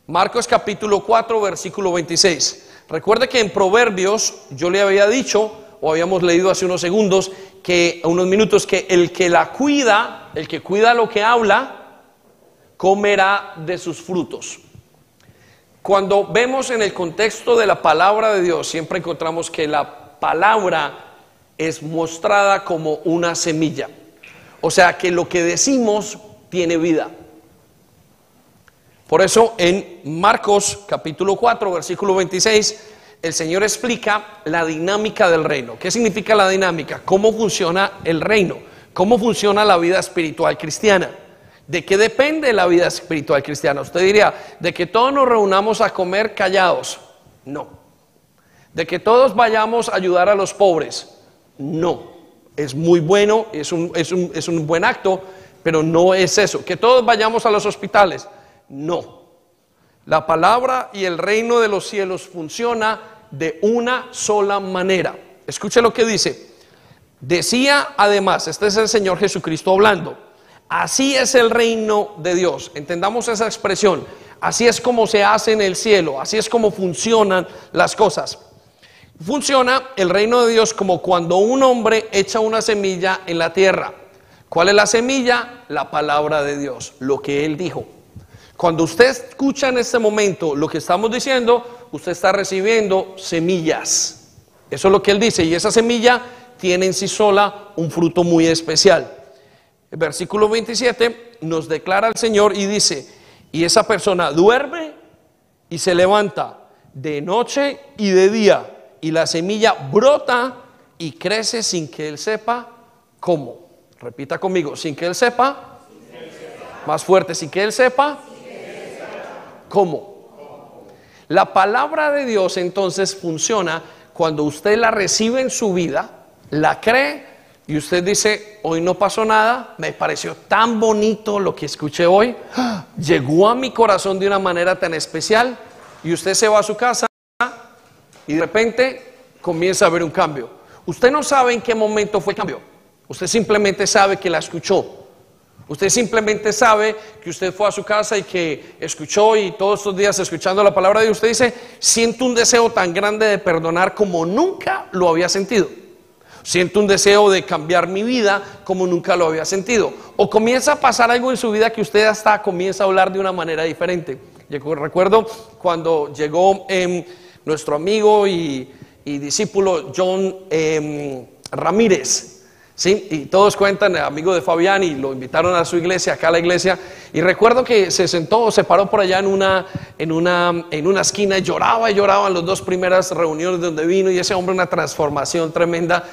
Marcos capítulo 4, versículo 26. Recuerde que en Proverbios yo le había dicho, o habíamos leído hace unos segundos, que unos minutos, que el que la cuida, el que cuida lo que habla, comerá de sus frutos. Cuando vemos en el contexto de la palabra de Dios, siempre encontramos que la palabra es mostrada como una semilla. O sea que lo que decimos tiene vida. Por eso en Marcos capítulo 4, versículo 26, el Señor explica la dinámica del reino. ¿Qué significa la dinámica? ¿Cómo funciona el reino? ¿Cómo funciona la vida espiritual cristiana? ¿De qué depende la vida espiritual cristiana? Usted diría, de que todos nos reunamos a comer callados. No. De que todos vayamos a ayudar a los pobres. No. Es muy bueno, es un, es un, es un buen acto, pero no es eso. Que todos vayamos a los hospitales. No. La palabra y el reino de los cielos funciona de una sola manera. Escuche lo que dice. Decía además, este es el Señor Jesucristo hablando, así es el reino de Dios. Entendamos esa expresión. Así es como se hace en el cielo, así es como funcionan las cosas. Funciona el reino de Dios como cuando un hombre echa una semilla en la tierra. ¿Cuál es la semilla? La palabra de Dios, lo que Él dijo. Cuando usted escucha en este momento lo que estamos diciendo, usted está recibiendo semillas. Eso es lo que él dice. Y esa semilla tiene en sí sola un fruto muy especial. Versículo 27 nos declara el Señor y dice, y esa persona duerme y se levanta de noche y de día, y la semilla brota y crece sin que él sepa cómo. Repita conmigo, sin que él sepa. Más fuerte, sin que él sepa. ¿Cómo? La palabra de Dios entonces funciona cuando usted la recibe en su vida, la cree y usted dice, hoy no pasó nada, me pareció tan bonito lo que escuché hoy, llegó a mi corazón de una manera tan especial y usted se va a su casa y de repente comienza a haber un cambio. Usted no sabe en qué momento fue el cambio, usted simplemente sabe que la escuchó. Usted simplemente sabe que usted fue a su casa y que escuchó y todos estos días escuchando la palabra de Dios, usted dice, siento un deseo tan grande de perdonar como nunca lo había sentido. Siento un deseo de cambiar mi vida como nunca lo había sentido. O comienza a pasar algo en su vida que usted hasta comienza a hablar de una manera diferente. Yo recuerdo cuando llegó em, nuestro amigo y, discípulo John em, Ramírez ¿sí? Y todos cuentan, amigo de Fabián, y lo invitaron a su iglesia, acá a la iglesia. Y recuerdo que se sentó, se paró por allá en una, en una, en una esquina y lloraba y lloraba en las dos primeras reuniones donde vino. Y ese hombre, una transformación tremenda.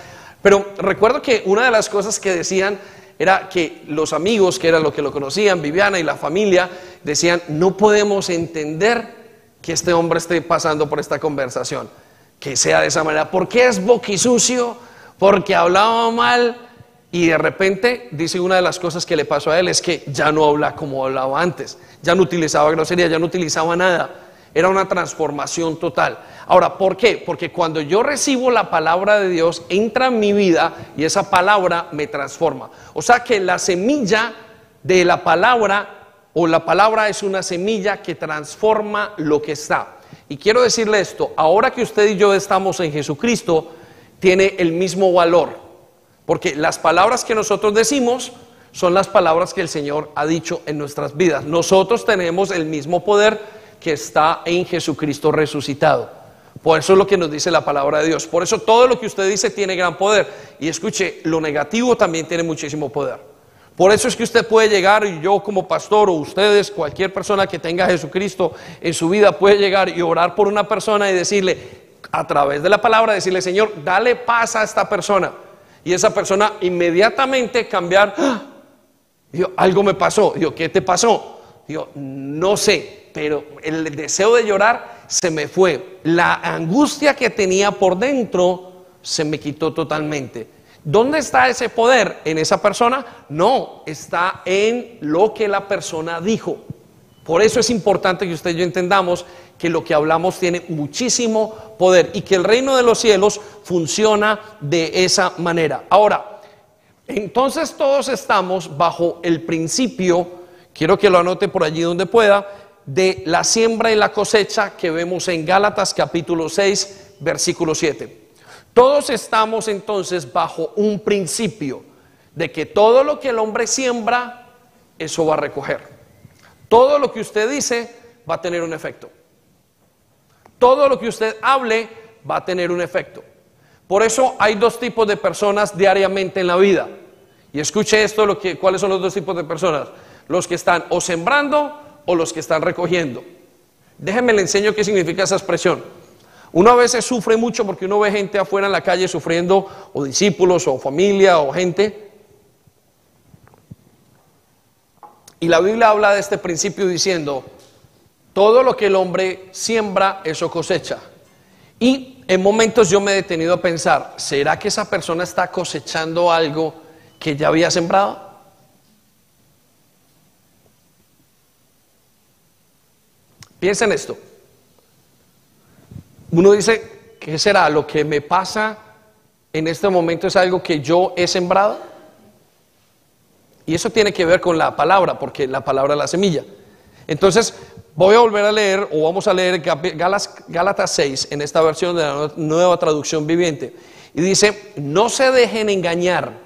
Pero recuerdo que una de las cosas que decían era que los amigos, que era lo que lo conocían, Viviana y la familia, decían, no podemos entender que este hombre esté pasando por esta conversación, que sea de esa manera. ¿Por qué es boquisucio? Porque hablaba mal y de repente dice una de las cosas que le pasó a él es que ya no habla como hablaba antes, ya no utilizaba grosería, ya no utilizaba nada. Era una transformación total. Ahora, ¿por qué? Porque cuando yo recibo la palabra de Dios, entra en mi vida y esa palabra me transforma. O sea que la semilla de la palabra o la palabra es una semilla que transforma lo que está. Y quiero decirle esto, ahora que usted y yo estamos en Jesucristo, tiene el mismo valor, porque las palabras que nosotros decimos son las palabras que el Señor ha dicho en nuestras vidas. Nosotros tenemos el mismo poder que está en Jesucristo resucitado. Por eso es lo que nos dice la palabra de Dios. Por eso todo lo que usted dice tiene gran poder. Y escuche, lo negativo también tiene muchísimo poder. Por eso es que usted puede llegar y yo como pastor o ustedes, cualquier persona que tenga a Jesucristo en su vida puede llegar y orar por una persona y decirle a través de la palabra, decirle Señor, dale paz a esta persona. Y esa persona inmediatamente cambiar, ¡Ah! algo me pasó. Yo, ¿qué te pasó? Yo, no sé, pero el deseo de llorar se me fue. La angustia que tenía por dentro se me quitó totalmente. ¿Dónde está ese poder en esa persona? No, está en lo que la persona dijo. Por eso es importante que usted y yo entendamos que lo que hablamos tiene muchísimo poder y que el reino de los cielos funciona de esa manera. Ahora, entonces todos estamos bajo el principio, quiero que lo anote por allí donde pueda, de la siembra y la cosecha que vemos en Gálatas capítulo 6, versículo 7. Todos estamos entonces bajo un principio de que todo lo que el hombre siembra, eso va a recoger. Todo lo que usted dice va a tener un efecto. Todo lo que usted hable va a tener un efecto. Por eso hay dos tipos de personas diariamente en la vida. Y escuche esto, ¿cuáles son los dos tipos de personas? Los que están o sembrando o los que están recogiendo. Déjenme le enseño qué significa esa expresión. Uno a veces sufre mucho porque uno ve gente afuera en la calle sufriendo, o discípulos, o familia, o gente. Y la Biblia habla de este principio diciendo, todo lo que el hombre siembra, eso cosecha. Y en momentos yo me he detenido a pensar, ¿será que esa persona está cosechando algo que ya había sembrado? Piensen esto. Uno dice, ¿qué será? ¿Lo que me pasa en este momento es algo que yo he sembrado? Y eso tiene que ver con la palabra, porque la palabra es la semilla. Entonces, voy a volver a leer, o vamos a leer Gálatas 6 en esta versión de la nueva traducción viviente. Y dice, no se dejen engañar.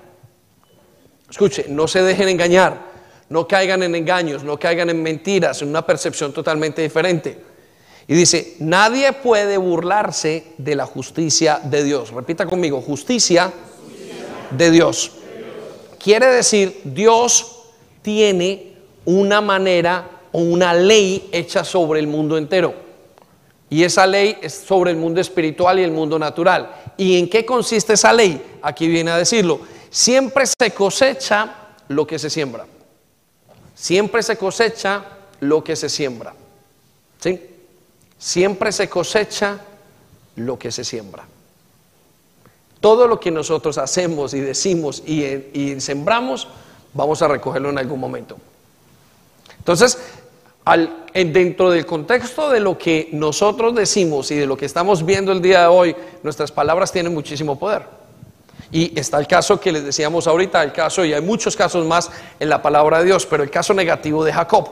Escuche, no se dejen engañar. No caigan en engaños, no caigan en mentiras, en una percepción totalmente diferente. Y dice, nadie puede burlarse de la justicia de Dios. Repita conmigo, justicia, de Dios. Quiere decir, Dios tiene una manera una ley hecha sobre el mundo entero. Y esa ley es sobre el mundo espiritual y el mundo natural. ¿Y en qué consiste esa ley? Aquí viene a decirlo. Siempre se cosecha lo que se siembra. Siempre se cosecha lo que se siembra. ¿Sí? Siempre se cosecha lo que se siembra. Todo lo que nosotros hacemos y decimos y, sembramos, vamos a recogerlo en algún momento. Entonces, dentro del contexto de lo que nosotros decimos y de lo que estamos viendo el día de hoy, nuestras palabras tienen muchísimo poder. Y está el caso que les decíamos ahorita, el caso, y hay muchos casos más en la palabra de Dios, pero el caso negativo de Jacob.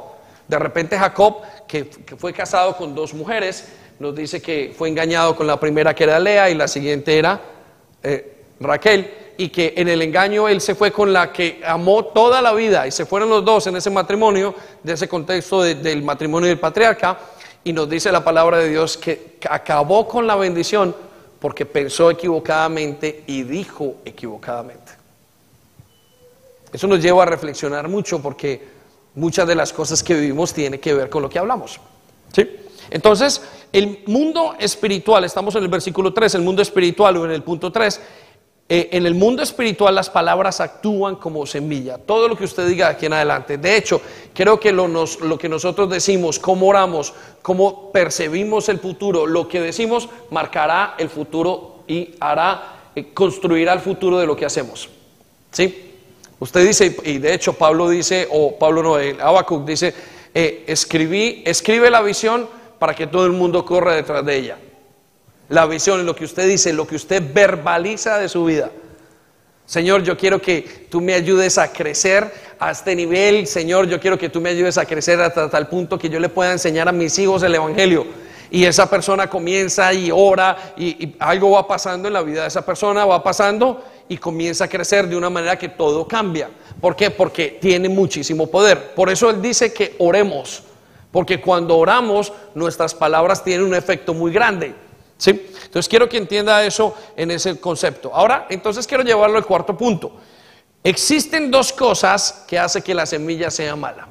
De repente Jacob, que, fue casado con dos mujeres, nos dice que fue engañado con la primera que era Lea y la siguiente era eh, Raquel, y que en el engaño él se fue con la que amó toda la vida, y se fueron los dos en ese matrimonio, de ese contexto del matrimonio del patriarca, y nos dice la palabra de Dios que acabó con la bendición porque pensó equivocadamente y dijo equivocadamente. Eso nos lleva a reflexionar mucho porque muchas de las cosas que vivimos tienen que ver con lo que hablamos. ¿Sí? Entonces, el mundo espiritual, estamos en el versículo 3, el mundo espiritual o en el punto 3, eh, en el mundo espiritual las palabras actúan como semilla. Todo lo que usted diga aquí en adelante. De hecho, creo que lo, que nosotros decimos, cómo oramos, cómo percibimos el futuro, lo que decimos marcará el futuro y hará, eh, construirá el futuro de lo que hacemos. ¿Sí? Usted dice, y de hecho Pablo dice, o Pablo no, Habacuc dice, eh, escribí, escribe la visión para que todo el mundo corra detrás de ella la visión, lo que usted dice, lo que usted verbaliza de su vida. Señor, yo quiero que tú me ayudes a crecer a este nivel. Señor, yo quiero que tú me ayudes a crecer hasta tal punto que yo le pueda enseñar a mis hijos el Evangelio. Y esa persona comienza y ora y, algo va pasando en la vida de esa persona, va pasando y comienza a crecer de una manera que todo cambia. ¿Por qué? Porque tiene muchísimo poder. Por eso Él dice que oremos. Porque cuando oramos, nuestras palabras tienen un efecto muy grande. ¿Sí? Entonces quiero que entienda eso en ese concepto. Ahora, entonces quiero llevarlo al cuarto punto. Existen dos cosas que hacen que la semilla sea mala.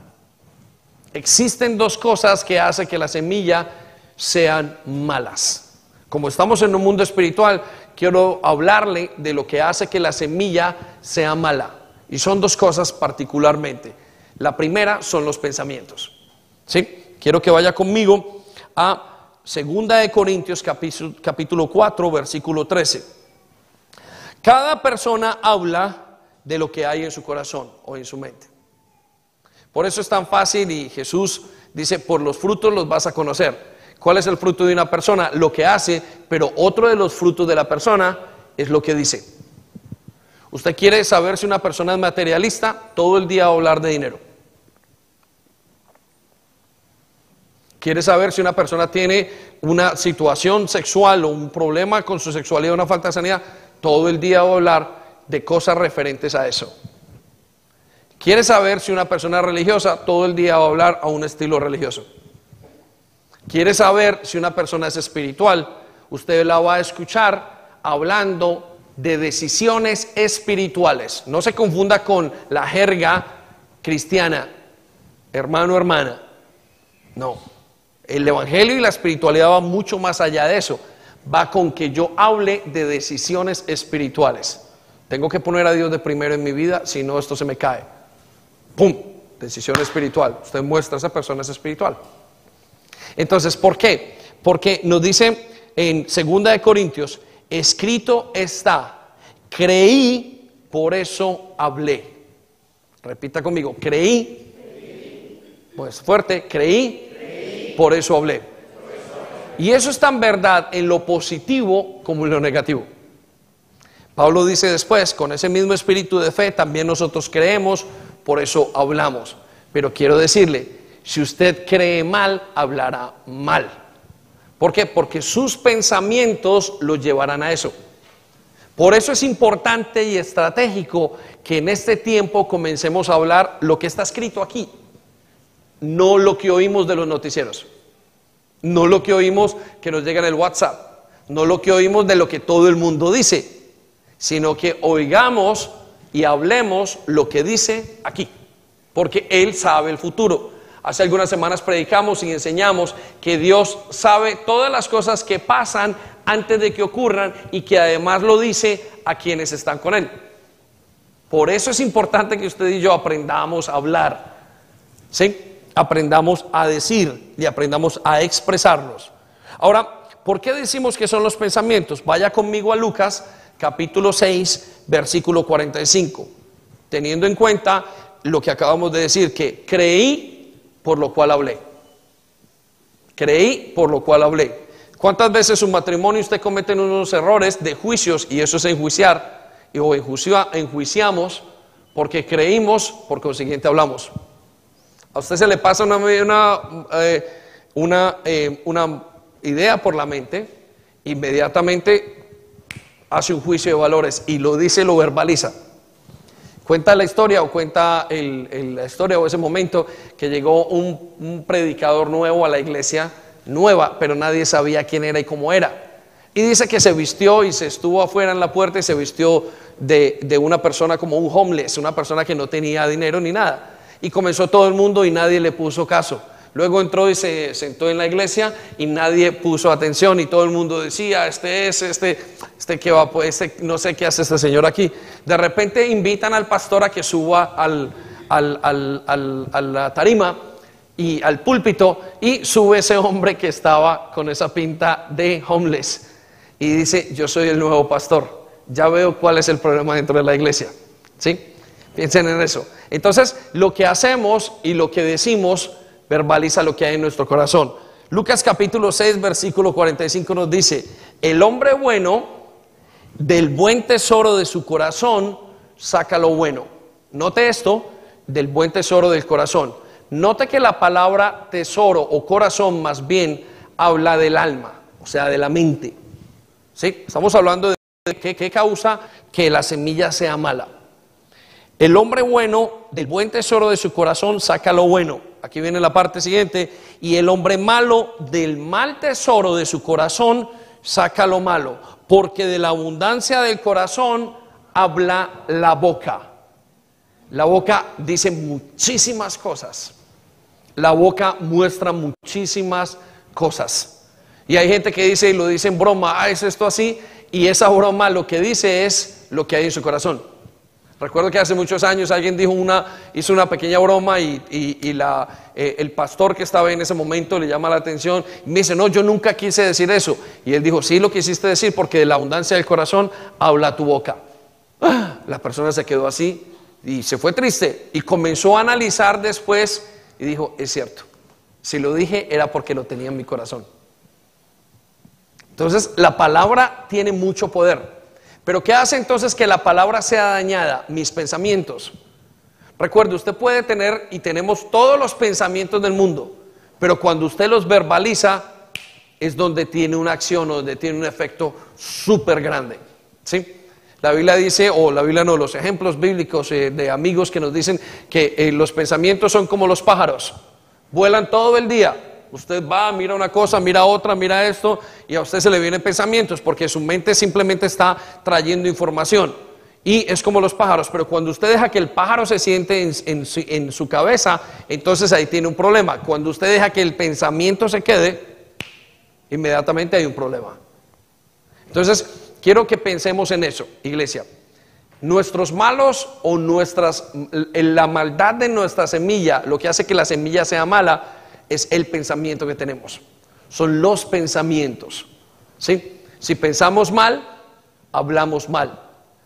Existen dos cosas que hacen que la semilla sean malas. Como estamos en un mundo espiritual, quiero hablarle de lo que hace que la semilla sea mala. Y son dos cosas particularmente. La primera son los pensamientos. ¿Sí? Quiero que vaya conmigo a Segunda de Corintios capítulo, 4, versículo 13. Cada persona habla de lo que hay en su corazón o en su mente. Por eso es tan fácil y Jesús dice, por los frutos los vas a conocer. ¿Cuál es el fruto de una persona? Lo que hace, pero otro de los frutos de la persona es lo que dice. Usted quiere saber si una persona es materialista, todo el día va a hablar de dinero. Quiere saber si una persona tiene una situación sexual o un problema con su sexualidad, una falta de sanidad, todo el día va a hablar de cosas referentes a eso. Quiere saber si una persona es religiosa, todo el día va a hablar a un estilo religioso. Quiere saber si una persona es espiritual, usted la va a escuchar hablando de decisiones espirituales. No se confunda con la jerga cristiana, hermano, hermana. No. El Evangelio y la espiritualidad va mucho más allá de eso. Va con que yo hable de decisiones espirituales. Tengo que poner a Dios de primero en mi vida, si no esto se me cae. ¡Pum! Decisión espiritual. Usted muestra a esa persona es espiritual. Entonces, ¿por qué? Porque nos dice en 2 de Corintios, escrito está, creí, por eso hablé. Repita conmigo, creí. Pues fuerte, creí, por eso hablé. Y eso es tan verdad en lo positivo como en lo negativo. Pablo dice después, con ese mismo espíritu de fe, también nosotros creemos, por eso hablamos. Pero quiero decirle, si usted cree mal, hablará mal. ¿Por qué? Porque sus pensamientos lo llevarán a eso. Por eso es importante y estratégico que en este tiempo comencemos a hablar lo que está escrito aquí no lo que oímos de los noticieros, no lo que oímos que nos llega en el WhatsApp, no lo que oímos de lo que todo el mundo dice, sino que oigamos y hablemos lo que dice aquí, porque Él sabe el futuro. Hace algunas semanas predicamos y enseñamos que Dios sabe todas las cosas que pasan antes de que ocurran y que además lo dice a quienes están con Él. Por eso es importante que usted y yo aprendamos a hablar. ¿Sí? Aprendamos a decir y aprendamos a expresarlos. Ahora, ¿por qué decimos que son los pensamientos? Vaya conmigo a Lucas capítulo 6, versículo 45, teniendo en cuenta lo que acabamos de decir, que creí por lo cual hablé. Creí por lo cual hablé. ¿Cuántas veces un matrimonio usted comete unos errores de juicios y eso es enjuiciar o enjuiciamos porque creímos, por consiguiente hablamos? A usted se le pasa una, eh, una, eh, una, idea por la mente, inmediatamente hace un juicio de valores y lo dice, lo verbaliza. Cuenta la historia o cuenta la historia o ese momento que llegó un, predicador nuevo a la iglesia, nueva, pero nadie sabía quién era y cómo era. Y dice que se vistió y se estuvo afuera en la puerta y se vistió de, de una persona como un homeless, una persona que no tenía dinero ni nada y comenzó todo el mundo y nadie le puso caso. Luego entró y se sentó en la iglesia y nadie puso atención y todo el mundo decía, este es, este, este que va, pues, este, no sé qué hace este señor aquí. De repente invitan al pastor a que suba al, al, al, a la tarima y al púlpito y sube ese hombre que estaba con esa pinta de homeless y dice, yo soy el nuevo pastor, ya veo cuál es el problema dentro de la iglesia. ¿Sí? Piensen en eso. Entonces, lo que hacemos y lo que decimos verbaliza lo que hay en nuestro corazón. Lucas capítulo 6, versículo 45 nos dice, el hombre bueno del buen tesoro de su corazón saca lo bueno. Note esto, del buen tesoro del corazón. Note que la palabra tesoro o corazón más bien habla del alma, o sea, de la mente. ¿Sí? Estamos hablando de qué, causa que la semilla sea mala. El hombre bueno del buen tesoro de su corazón saca lo bueno. Aquí viene la parte siguiente. Y el hombre malo del mal tesoro de su corazón saca lo malo. Porque de la abundancia del corazón habla la boca. La boca dice muchísimas cosas. La boca muestra muchísimas cosas. Y hay gente que dice y lo dice en broma, ah, es esto así. Y esa broma lo que dice es lo que hay en su corazón. Recuerdo que hace muchos años alguien dijo una, hizo una pequeña broma y, eh, el pastor que estaba en ese momento le llama la atención y me dice, no, yo nunca quise decir eso. Y él dijo, sí lo quisiste decir porque de la abundancia del corazón habla tu boca. La persona se quedó así y se fue triste y comenzó a analizar después y dijo, es cierto, si lo dije era porque lo tenía en mi corazón. Entonces, la palabra tiene mucho poder. Pero ¿qué hace entonces que la palabra sea dañada? Mis pensamientos. Recuerde, usted puede tener y tenemos todos los pensamientos del mundo, pero cuando usted los verbaliza es donde tiene una acción o donde tiene un efecto súper grande. ¿Sí? La Biblia dice, o la Biblia no, los ejemplos bíblicos eh, de amigos que nos dicen que eh, los pensamientos son como los pájaros, vuelan todo el día. Usted va, mira una cosa, mira otra, mira esto, y a usted se le vienen pensamientos, porque su mente simplemente está trayendo información. Y es como los pájaros, pero cuando usted deja que el pájaro se siente en, su, en su cabeza, entonces ahí tiene un problema. Cuando usted deja que el pensamiento se quede, inmediatamente hay un problema. Entonces, Quiero que pensemos en eso, iglesia. Nuestros malos o nuestras, la maldad de nuestra semilla, lo que hace que la semilla sea mala, es el pensamiento que tenemos. Son los pensamientos. ¿sí? Si pensamos mal, hablamos mal.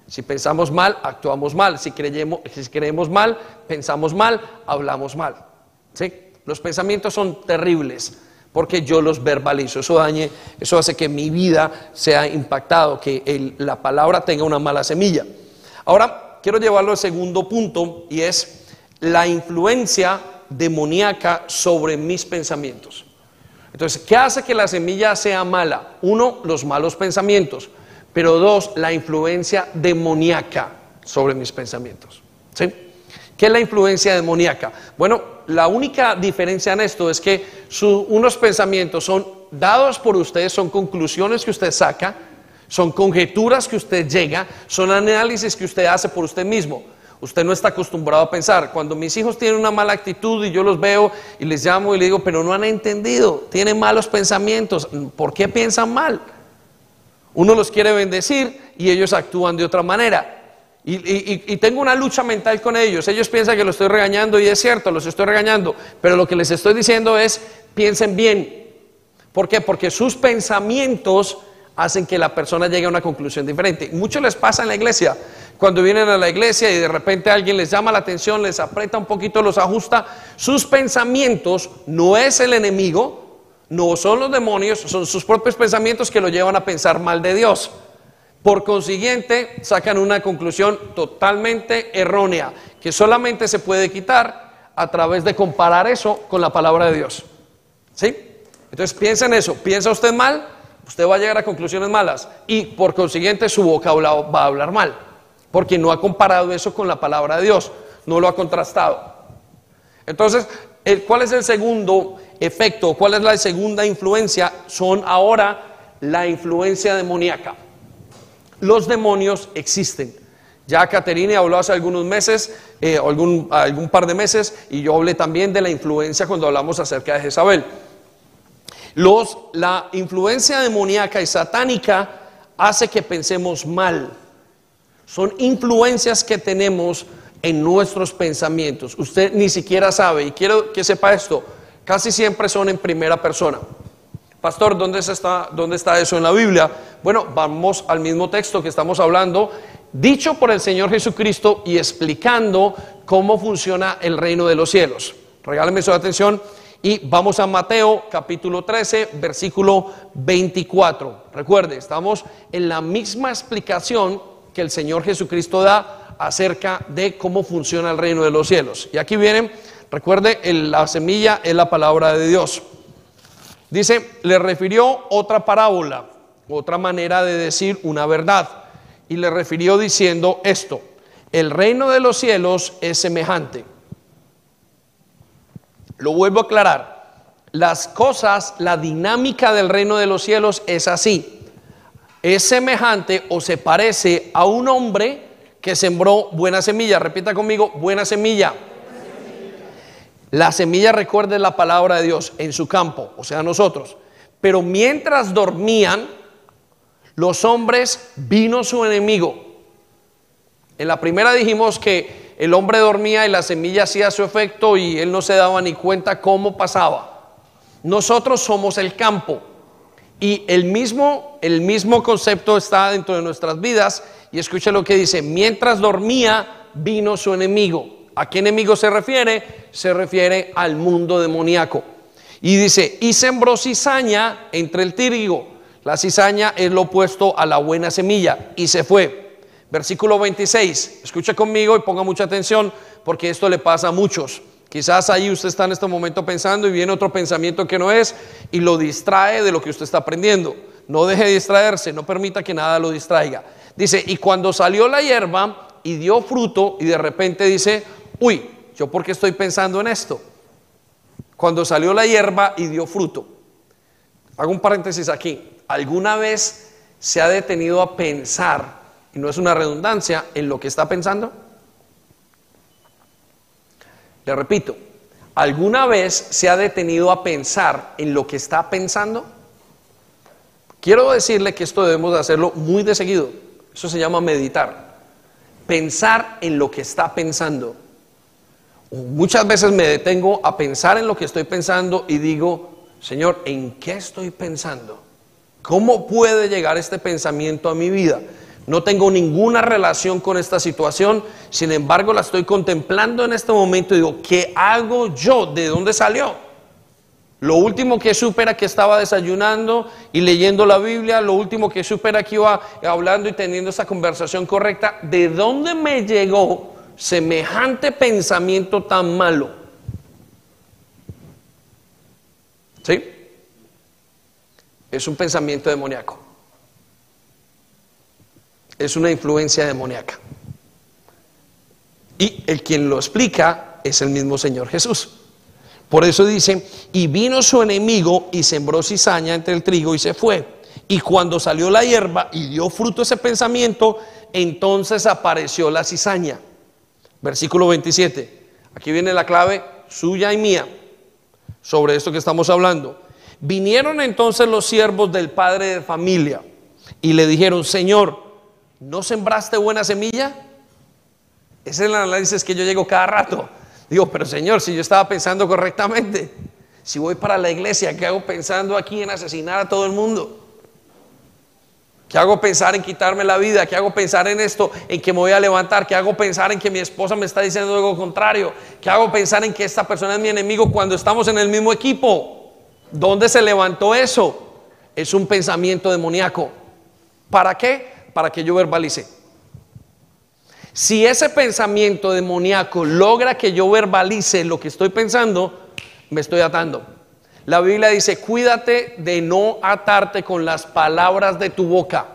Si pensamos mal, actuamos mal. Si creemos, si creemos mal, pensamos mal, hablamos mal. ¿sí? Los pensamientos son terribles porque yo los verbalizo. Eso dañe, eso hace que mi vida sea impactado, que la palabra tenga una mala semilla. Ahora quiero llevarlo al segundo punto y es la influencia demoníaca sobre mis pensamientos. Entonces, ¿qué hace que la semilla sea mala? Uno, los malos pensamientos, pero dos, la influencia demoníaca sobre mis pensamientos. ¿Sí? ¿Qué es la influencia demoníaca? Bueno, la única diferencia en esto es que unos pensamientos son dados por ustedes, son conclusiones que usted saca, son conjeturas que usted llega, son análisis que usted hace por usted mismo. Usted no está acostumbrado a pensar. Cuando mis hijos tienen una mala actitud y yo los veo y les llamo y les digo, pero no han entendido, tienen malos pensamientos, ¿por qué piensan mal? Uno los quiere bendecir y ellos actúan de otra manera. Y, tengo una lucha mental con ellos. Ellos piensan que lo estoy regañando y es cierto, los estoy regañando. Pero lo que les estoy diciendo es, piensen bien. ¿Por qué? Porque sus pensamientos hacen que la persona llegue a una conclusión diferente. Mucho les pasa en la iglesia. Cuando vienen a la iglesia y de repente alguien les llama la atención, les aprieta un poquito, los ajusta, sus pensamientos no es el enemigo, no son los demonios, son sus propios pensamientos que lo llevan a pensar mal de Dios. Por consiguiente, sacan una conclusión totalmente errónea, que solamente se puede quitar a través de comparar eso con la palabra de Dios. ¿Sí? Entonces piensa en eso, piensa usted mal, usted va a llegar a conclusiones malas y por consiguiente su boca va a hablar mal, porque no ha comparado eso con la palabra de Dios, no lo ha contrastado. Entonces, ¿cuál es el segundo efecto? ¿Cuál es la segunda influencia? Son ahora la influencia demoníaca. Los demonios existen. Ya Caterine habló hace algunos meses, eh, algún, algún par de meses, y yo hablé también de la influencia cuando hablamos acerca de Jezabel. Los, la influencia demoníaca y satánica hace que pensemos mal. Son influencias que tenemos en nuestros pensamientos. Usted ni siquiera sabe, y quiero que sepa esto, casi siempre son en primera persona. Pastor, ¿dónde está, ¿dónde está eso en la Biblia? Bueno, vamos al mismo texto que estamos hablando, dicho por el Señor Jesucristo y explicando cómo funciona el reino de los cielos. Regáleme su atención y vamos a Mateo capítulo 13, versículo 24. Recuerde, estamos en la misma explicación que el Señor Jesucristo da acerca de cómo funciona el reino de los cielos. Y aquí viene, recuerde, la semilla es la palabra de Dios. Dice, le refirió otra parábola, otra manera de decir una verdad. Y le refirió diciendo esto, el reino de los cielos es semejante lo vuelvo a aclarar. Las cosas, la dinámica del reino de los cielos es así. Es semejante o se parece a un hombre que sembró buena semilla. Repita conmigo, buena semilla. La semilla recuerde la palabra de Dios en su campo, o sea, nosotros. Pero mientras dormían, los hombres vino su enemigo. En la primera dijimos que el hombre dormía y la semilla hacía su efecto y él no se daba ni cuenta cómo pasaba. Nosotros somos el campo y el mismo, el mismo concepto está dentro de nuestras vidas y escuche lo que dice, mientras dormía vino su enemigo. ¿A qué enemigo se refiere? Se refiere al mundo demoníaco. Y dice, y sembró cizaña entre el trigo. La cizaña es lo opuesto a la buena semilla y se fue. Versículo 26. Escuche conmigo y ponga mucha atención porque esto le pasa a muchos. Quizás ahí usted está en este momento pensando y viene otro pensamiento que no es y lo distrae de lo que usted está aprendiendo. No deje de distraerse, no permita que nada lo distraiga. Dice, y cuando salió la hierba y dio fruto y de repente dice, uy, ¿yo por qué estoy pensando en esto? Cuando salió la hierba y dio fruto. Hago un paréntesis aquí. ¿Alguna vez se ha detenido a pensar y no es una redundancia, en lo que está pensando? Le repito, ¿alguna vez se ha detenido a pensar en lo que está pensando? Quiero decirle que esto debemos de hacerlo muy de seguido. Eso se llama meditar. Pensar en lo que está pensando. Muchas veces me detengo a pensar en lo que estoy pensando y digo, Señor, ¿en qué estoy pensando? ¿Cómo puede llegar este pensamiento a mi vida? No tengo ninguna relación con esta situación, sin embargo la estoy contemplando en este momento y digo, ¿qué hago yo? ¿De dónde salió? Lo último que supe era que estaba desayunando y leyendo la Biblia, lo último que supe era que iba hablando y teniendo esa conversación correcta. ¿De dónde me llegó semejante pensamiento tan malo? ¿Sí? Es un pensamiento demoníaco es una influencia demoníaca. Y el quien lo explica es el mismo Señor Jesús. Por eso dice, y vino su enemigo y sembró cizaña entre el trigo y se fue. Y cuando salió la hierba y dio fruto ese pensamiento, entonces apareció la cizaña. Versículo 27. Aquí viene la clave suya y mía sobre esto que estamos hablando. Vinieron entonces los siervos del padre de familia y le dijeron, Señor, ¿no sembraste buena semilla? Ese es el análisis que yo llego cada rato. Digo, pero Señor, si yo estaba pensando correctamente, si voy para la iglesia, ¿qué hago pensando aquí en asesinar a todo el mundo? ¿Qué hago pensar en quitarme la vida? ¿Qué hago pensar en esto? En que me voy a levantar. ¿Qué hago pensar en que mi esposa me está diciendo algo contrario? ¿Qué hago pensar en que esta persona es mi enemigo cuando estamos en el mismo equipo? ¿Dónde se levantó eso? Es un pensamiento demoníaco. ¿Para qué? Para que yo verbalice. Si ese pensamiento demoníaco logra que yo verbalice lo que estoy pensando, me estoy atando. La Biblia dice, cuídate de no atarte con las palabras de tu boca.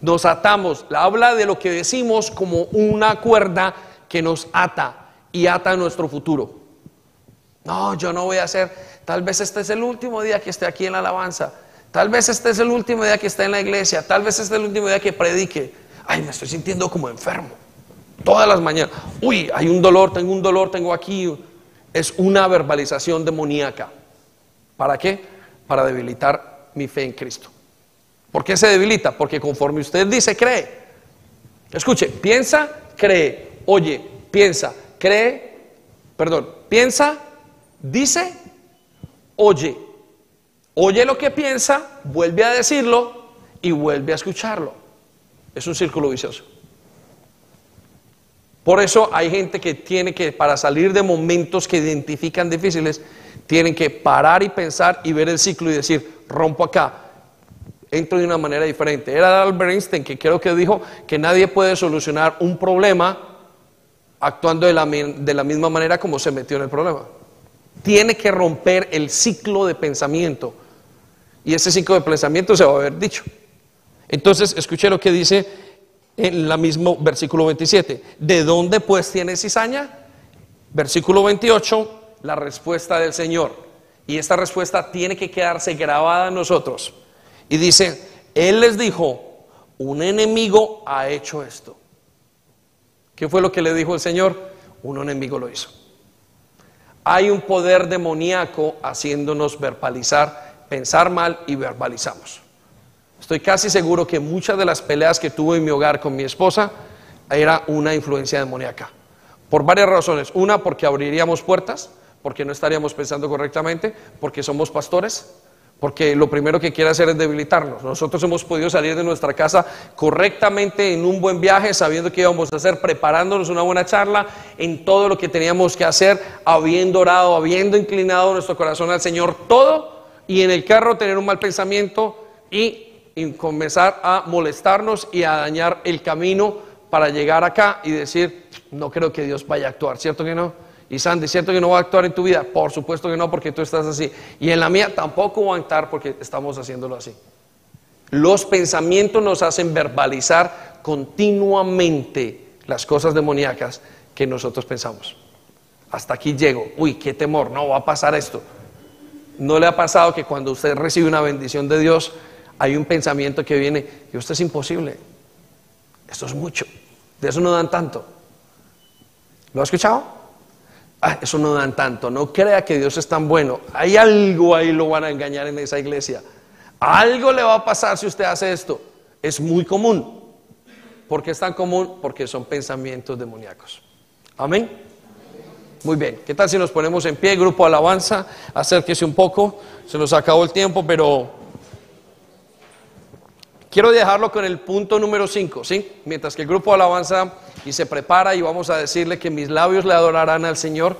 Nos atamos. La habla de lo que decimos como una cuerda que nos ata y ata nuestro futuro. No, yo no voy a hacer. Tal vez este es el último día que esté aquí en la alabanza. Tal vez este es el último día que está en la iglesia, tal vez este es el último día que predique. ay, me estoy sintiendo como enfermo. Todas las mañanas, uy, hay un dolor, tengo un dolor, tengo aquí. Es una verbalización demoníaca. ¿Para qué? Para debilitar mi fe en Cristo. ¿Por qué se debilita? Porque conforme usted dice, cree. Escuche, piensa, cree. Oye, piensa, cree, perdón, piensa, dice, oye. Oye lo que piensa, vuelve a decirlo y vuelve a escucharlo. Es un círculo vicioso. Por eso hay gente que tiene que, para salir de momentos que identifican difíciles, tienen que parar y pensar y ver el ciclo y decir, rompo acá, entro de una manera diferente. Era Albert Einstein que creo que dijo que nadie puede solucionar un problema actuando de la, de la misma manera como se metió en el problema. Tiene que romper el ciclo de pensamiento. Y ese ciclo de pensamiento se va a haber dicho. Entonces, escuche lo que dice en el mismo versículo 27. ¿De dónde pues tiene cizaña? Versículo 28, la respuesta del Señor. Y esta respuesta tiene que quedarse grabada en nosotros. Y dice, Él les dijo, un enemigo ha hecho esto. ¿Qué fue lo que le dijo el Señor? Un enemigo lo hizo. Hay un poder demoníaco haciéndonos verbalizar, pensar mal y verbalizamos. Estoy casi seguro que muchas de las peleas que tuve en mi hogar con mi esposa era una influencia demoníaca. Por varias razones. Una, porque abriríamos puertas, porque no estaríamos pensando correctamente, porque somos pastores, porque lo primero que quiere hacer es debilitarnos. Nosotros hemos podido salir de nuestra casa correctamente en un buen viaje, sabiendo qué íbamos a hacer, preparándonos una buena charla en todo lo que teníamos que hacer, habiendo orado, habiendo inclinado nuestro corazón al Señor, todo, y en el carro tener un mal pensamiento y, y comenzar a molestarnos y a dañar el camino para llegar acá y decir, no creo que Dios vaya a actuar, ¿cierto que no? Y Sandy, ¿cierto que no va a actuar en tu vida? Por supuesto que no, porque tú estás así. Y en la mía tampoco va a actuar porque estamos haciéndolo así. Los pensamientos nos hacen verbalizar continuamente las cosas demoníacas que nosotros pensamos. Hasta aquí llego. Uy, qué temor, no va a pasar esto. ¿No le ha pasado que cuando usted recibe una bendición de Dios, hay un pensamiento que viene, y esto es imposible? Esto es mucho. De eso no dan tanto. ¿Lo ha escuchado? Ah, eso no dan tanto, no crea que Dios es tan bueno. Hay algo ahí lo van a engañar en esa iglesia. Algo le va a pasar si usted hace esto. Es muy común. ¿Por qué es tan común? Porque son pensamientos demoníacos. Amén. Muy bien, ¿qué tal si nos ponemos en pie, grupo alabanza? Acérquese un poco, se nos acabó el tiempo, pero quiero dejarlo con el punto número 5, ¿sí? Mientras que el grupo alabanza y se prepara y vamos a decirle que mis labios le adorarán al Señor.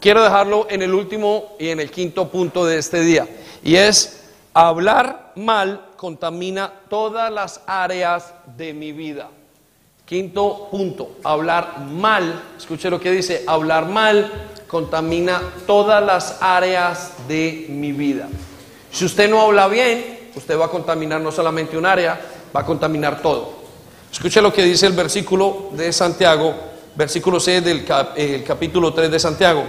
Quiero dejarlo en el último y en el quinto punto de este día. Y es, hablar mal contamina todas las áreas de mi vida. Quinto punto, hablar mal, escuche lo que dice, hablar mal contamina todas las áreas de mi vida. Si usted no habla bien, usted va a contaminar no solamente un área, va a contaminar todo. Escuche lo que dice el versículo de Santiago, versículo 6 del capítulo 3 de Santiago.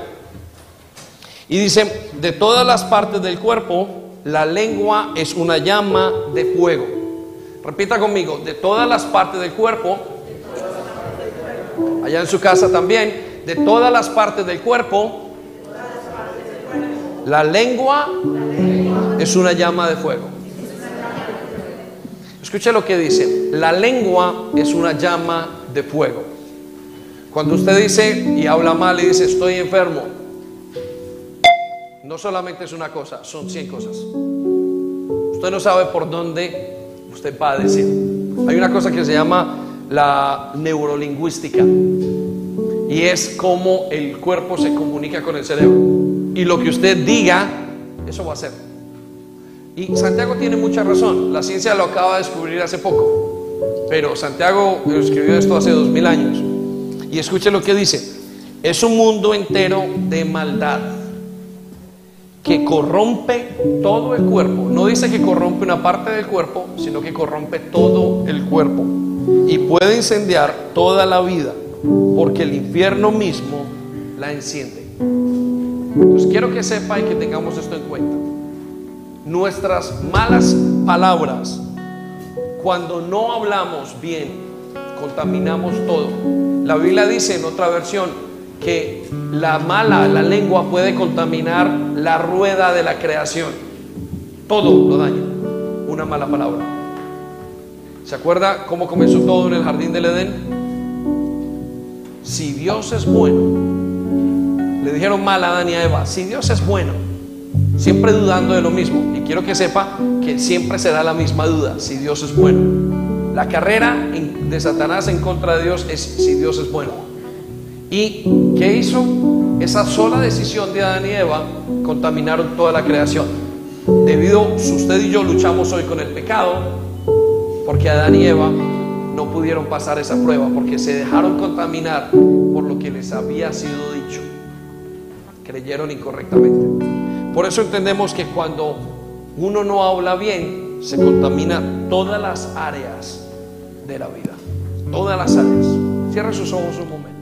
Y dice, de todas las partes del cuerpo, la lengua es una llama de fuego. Repita conmigo, de todas las partes del cuerpo, allá en su casa también, de todas las partes del cuerpo, la lengua es una llama de fuego. Escuche lo que dice, la lengua es una llama de fuego. Cuando usted dice y habla mal y dice estoy enfermo, no solamente es una cosa, son 100 cosas. Usted no sabe por dónde usted va a decir. Hay una cosa que se llama la neurolingüística y es cómo el cuerpo se comunica con el cerebro. Y lo que usted diga, eso va a ser. Y Santiago tiene mucha razón, la ciencia lo acaba de descubrir hace poco, pero Santiago escribió esto hace dos mil años. Y escuche lo que dice, es un mundo entero de maldad que corrompe todo el cuerpo. No dice que corrompe una parte del cuerpo, sino que corrompe todo el cuerpo. Y puede incendiar toda la vida, porque el infierno mismo la enciende. Entonces quiero que sepa y que tengamos esto en cuenta nuestras malas palabras, Cuando no hablamos bien, contaminamos todo. La Biblia dice en otra versión que la mala, la lengua puede contaminar la rueda de la creación. Todo lo daña. Una mala palabra. ¿Se acuerda cómo comenzó todo en el jardín del Edén? Si Dios es bueno, le dijeron mal a Adán y a Eva, si Dios es bueno, siempre dudando de lo mismo. Y quiero que sepa que siempre se da la misma duda, si Dios es bueno. La carrera de Satanás en contra de Dios es si Dios es bueno. ¿Y qué hizo? Esa sola decisión de Adán y Eva contaminaron toda la creación. Debido usted y yo luchamos hoy con el pecado, porque Adán y Eva no pudieron pasar esa prueba, porque se dejaron contaminar por lo que les había sido dicho. Creyeron incorrectamente. Por eso entendemos que cuando uno no habla bien, se contamina todas las áreas de la vida. Todas las áreas. Cierra sus ojos un momento.